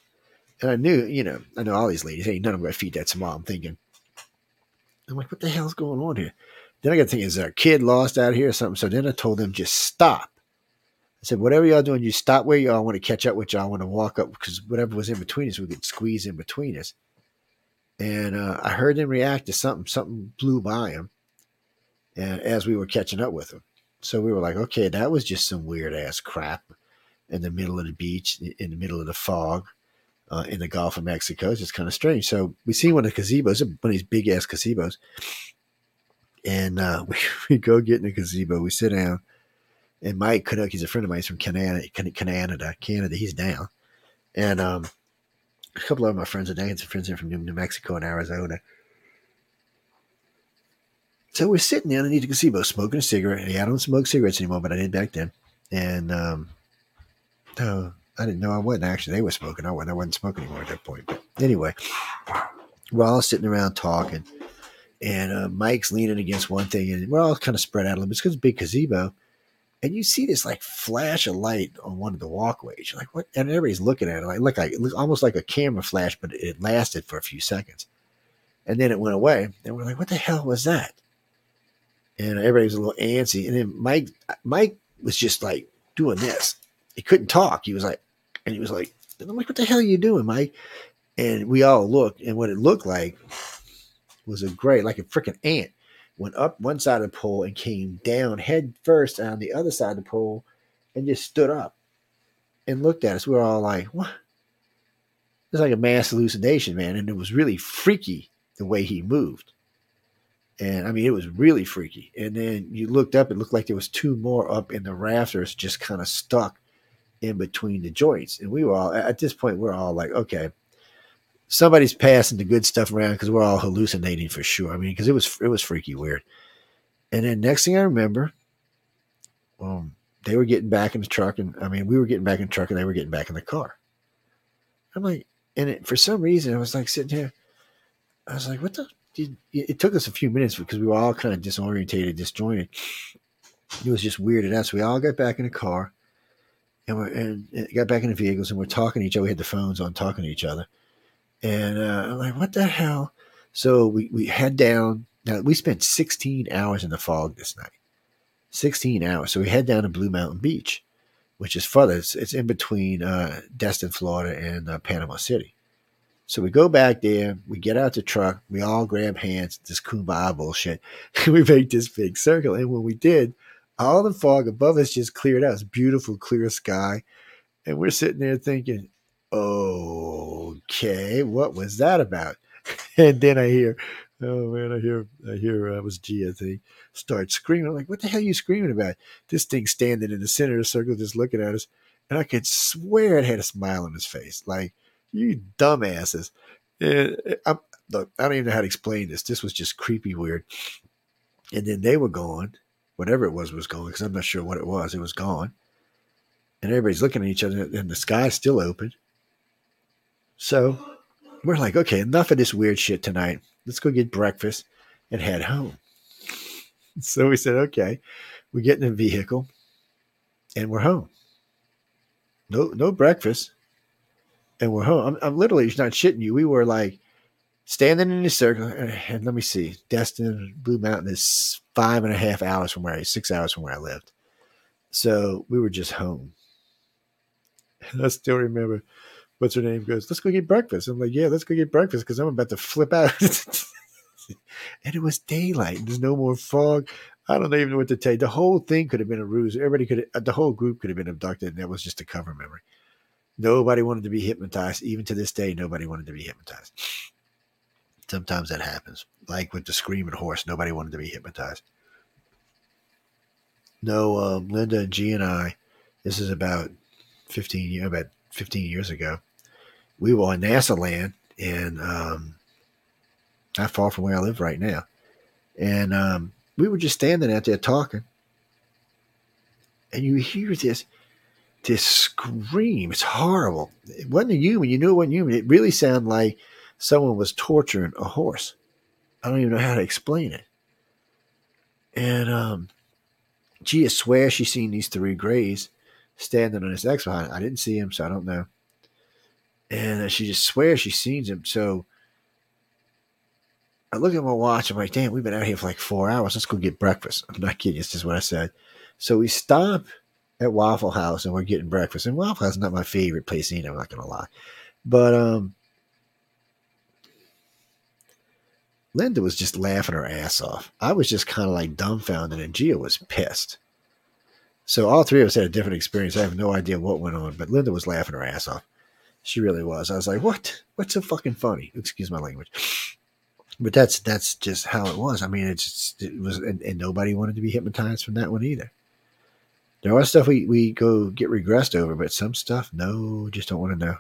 And I knew, you know, I know all these ladies, hey, none of them going to feed that tomorrow. I'm thinking, I'm like, what the hell's going on here? Then I got to think, is there a kid lost out here or something? So then I told them, just stop. I said, whatever y'all doing, you stop where y'all want to catch up with y'all. I want to walk up because whatever was in between us, we could squeeze in between us. And uh, I heard them react to something. Something blew by them, and as we were catching up with them, so we were like, okay, that was just some weird ass crap in the middle of the beach, in the middle of the fog uh, in the Gulf of Mexico. It's just kind of strange. So we see one of the gazebos, one of these big ass gazebos, and uh, we, we go get in the gazebo. We sit down, and Mike Canuck, he's a friend of mine. He's from Canada, Canada, Canada. He's down, and um, a couple of my friends are down. Some friends here from New Mexico and Arizona. So we're sitting there underneath the gazebo, smoking a cigarette. Yeah, I don't smoke cigarettes anymore, but I did back then. And um, I didn't know I wasn't actually. They were smoking. I wasn't. I wasn't smoking anymore at that point. But anyway, we're all sitting around talking, and uh, Mike's leaning against one thing, and we're all kind of spread out a little bit. Because it's a big gazebo, and you see this like flash of light on one of the walkways. You're like, what? And everybody's looking at it like, look like it looks almost like a camera flash, but it lasted for a few seconds, and then it went away. And we're like, what the hell was that? And everybody was a little antsy, and then Mike, Mike was just like doing this. He couldn't talk. He was like, and he was like, I'm like, what the hell are you doing, Mike? And we all looked, and what it looked like was a gray, like a freaking ant, went up one side of the pole and came down head first on the other side of the pole and just stood up and looked at us. We were all like, what? It's like a mass hallucination, man. And it was really freaky the way he moved. And I mean, it was really freaky. And then you looked up, it looked like there was two more up in the rafters, just kind of stuck in between the joints. And we were all at this point, we're all like, okay, somebody's passing the good stuff around because we're all hallucinating for sure. I mean, because it was it was freaky weird. And then next thing I remember, um, they were getting back in the truck, and I mean, we were getting back in the truck, and they were getting back in the car. I'm like, and it, for some reason, I was like sitting here. I was like, "What the?" It, took us a few minutes because we were all kind of disorientated, disjointed. It was just weirded out. So we all got back in the car, and we and, and got back in the vehicles, and we're talking to each other. We had the phones on, talking to each other, and uh, I'm like, "What the hell?" So we we head down. Now we spent 16 hours in the fog this night. 16 hours. So we head down to Blue Mountain Beach, which is further. It's, it's in between uh, Destin, Florida, and uh, Panama City. So we go back there, we get out the truck, we all grab hands, this kumbaya bullshit. we make this big circle. And when we did, all the fog above us just cleared out. It's beautiful, clear sky. And we're sitting there thinking, okay, what was that about? And then I hear, oh man, I hear, I hear, uh, it was G, I think, start screaming. I'm like, what the hell are you screaming about? This thing standing in the center of the circle, just looking at us. And I could swear it had a smile on his face. Like, you dumbasses. And I'm, look, I don't even know how to explain this. This was just creepy weird. And then they were gone. Whatever it was was gone because I'm not sure what it was. It was gone. And everybody's looking at each other and the sky's still open. So we're like, okay, enough of this weird shit tonight. Let's go get breakfast and head home. So we said, okay, we get in a vehicle and we're home. No, no breakfast and we're home. I'm, I'm literally not shitting you. We were like standing in a circle, and let me see, Destin Blue Mountain is five and a half hours from where I, six hours from where I lived. So we were just home. And I still remember what's her name goes, let's go get breakfast. I'm like, yeah, let's go get breakfast because I'm about to flip out. and it was daylight. There's no more fog. I don't even know what to tell you. The whole thing could have been a ruse. Everybody could have, the whole group could have been abducted, and that was just a cover memory. Nobody wanted to be hypnotized. Even to this day, nobody wanted to be hypnotized. Sometimes that happens. Like with the screaming horse, nobody wanted to be hypnotized. No, um, Linda and G and I, this is about 15 years, about 15 years ago. We were on NASA land and um, not far from where I live right now. And um, we were just standing out there talking. And you hear this this scream. It's horrible. It wasn't a human. You knew it wasn't human. It really sounded like someone was torturing a horse. I don't even know how to explain it. And um, Gia swears she's seen these three grays standing on this X behind. I didn't see him, so I don't know. And she just swears she's seen him. So I look at my watch. I'm like, damn, we've been out here for like four hours. Let's go get breakfast. I'm not kidding. It's just what I said. So we stop at Waffle House and we're getting breakfast. And Waffle House is not my favorite place either, I'm not gonna lie. But um Linda was just laughing her ass off. I was just kind of like dumbfounded, and Gia was pissed. So all three of us had a different experience. I have no idea what went on, but Linda was laughing her ass off. She really was. I was like, "What? What's so fucking funny?" Excuse my language. But that's that's just how it was. I mean, it's it was, and, and nobody wanted to be hypnotized from that one either. There are stuff we, we go get regressed over, but some stuff, no, just don't want to know.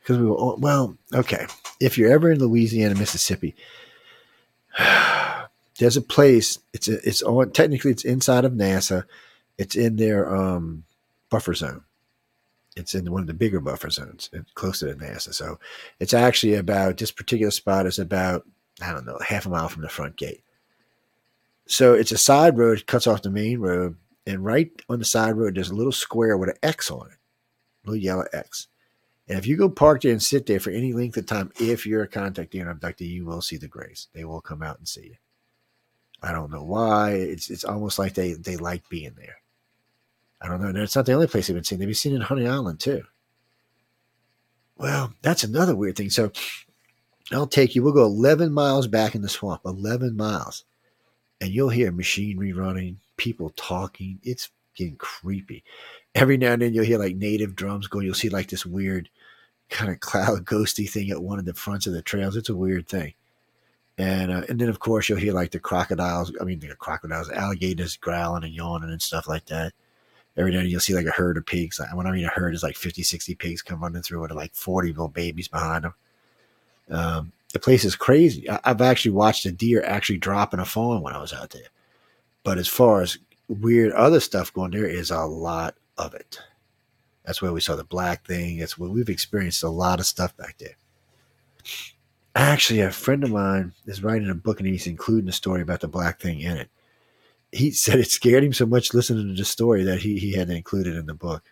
Because we will, well, okay. If you're ever in Louisiana, Mississippi, there's a place. It's a, it's on technically it's inside of NASA. It's in their um, buffer zone. It's in one of the bigger buffer zones, closer to NASA. So it's actually about this particular spot is about I don't know half a mile from the front gate. So it's a side road, cuts off the main road, and right on the side road, there's a little square with an X on it, little yellow X. And if you go park there and sit there for any length of time, if you're a contactee or abductee, you will see the grays. They will come out and see you. I don't know why. It's it's almost like they they like being there. I don't know. And it's not the only place they've been seen. They've been seen in Honey Island too. Well, that's another weird thing. So I'll take you. We'll go 11 miles back in the swamp. 11 miles, and you'll hear machinery running, people talking. It's getting creepy. Every now and then you'll hear like native drums going. You'll see like this weird kind of cloud ghosty thing at one of the fronts of the trails. It's a weird thing. And uh, and then of course you'll hear like the crocodiles. I mean the crocodiles, alligators growling and yawning and stuff like that. Every now and you'll see like a herd of pigs. When I mean a herd is like 50, 60 pigs come running through with like 40 little babies behind them. Um, the place is crazy. I, have actually watched a deer actually drop in a fawn when I was out there. But as far as weird other stuff going, there is a lot of it. That's where we saw the black thing. That's where we've experienced a lot of stuff back there. Actually, a friend of mine is writing a book and he's including a story about the black thing in it. He said it scared him so much listening to the story that he, he had to include it in the book.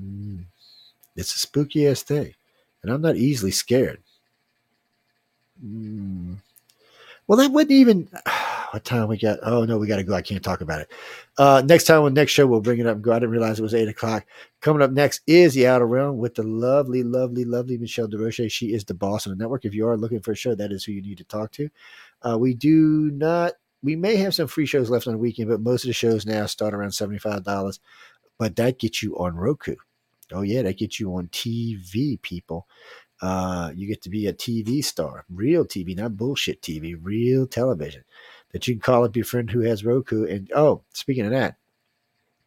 Mm. It's a spooky ass thing. And I'm not easily scared. Mm. Well, that wouldn't even. What time we got? Oh no, we got to go. I can't talk about it. Uh, next time on next show, we'll bring it up. and Go. I didn't realize it was eight o'clock. Coming up next is the Outer Realm with the lovely, lovely, lovely Michelle DeRoche. She is the boss of the network. If you are looking for a show, that is who you need to talk to. Uh, we do not. We may have some free shows left on the weekend, but most of the shows now start around seventy five dollars. But that gets you on Roku. Oh yeah, that gets you on TV, people. Uh, you get to be a TV star, real TV, not bullshit TV, real television. That you can call up your friend who has Roku. And oh, speaking of that,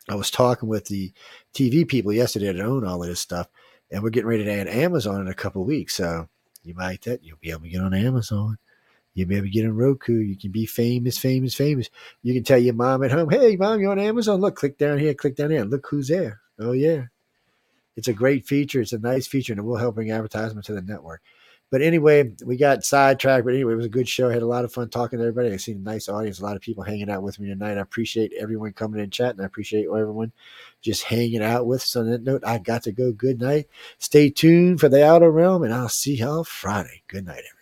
I was talking with the TV people yesterday that own all of this stuff, and we're getting ready to add Amazon in a couple weeks. So you might that you'll be able to get on Amazon. Be able to get on Roku. You can be famous, famous, famous. You can tell your mom at home, "Hey, mom, you're on Amazon. Look, click down here, click down here. Look who's there." Oh yeah, it's a great feature. It's a nice feature, and it will help bring advertisement to the network. But anyway, we got sidetracked. But anyway, it was a good show. I had a lot of fun talking to everybody. I seen a nice audience, a lot of people hanging out with me tonight. I appreciate everyone coming in chat, and I appreciate everyone just hanging out with us. On that note, I got to go. Good night. Stay tuned for the Outer Realm, and I'll see y'all Friday. Good night, everyone.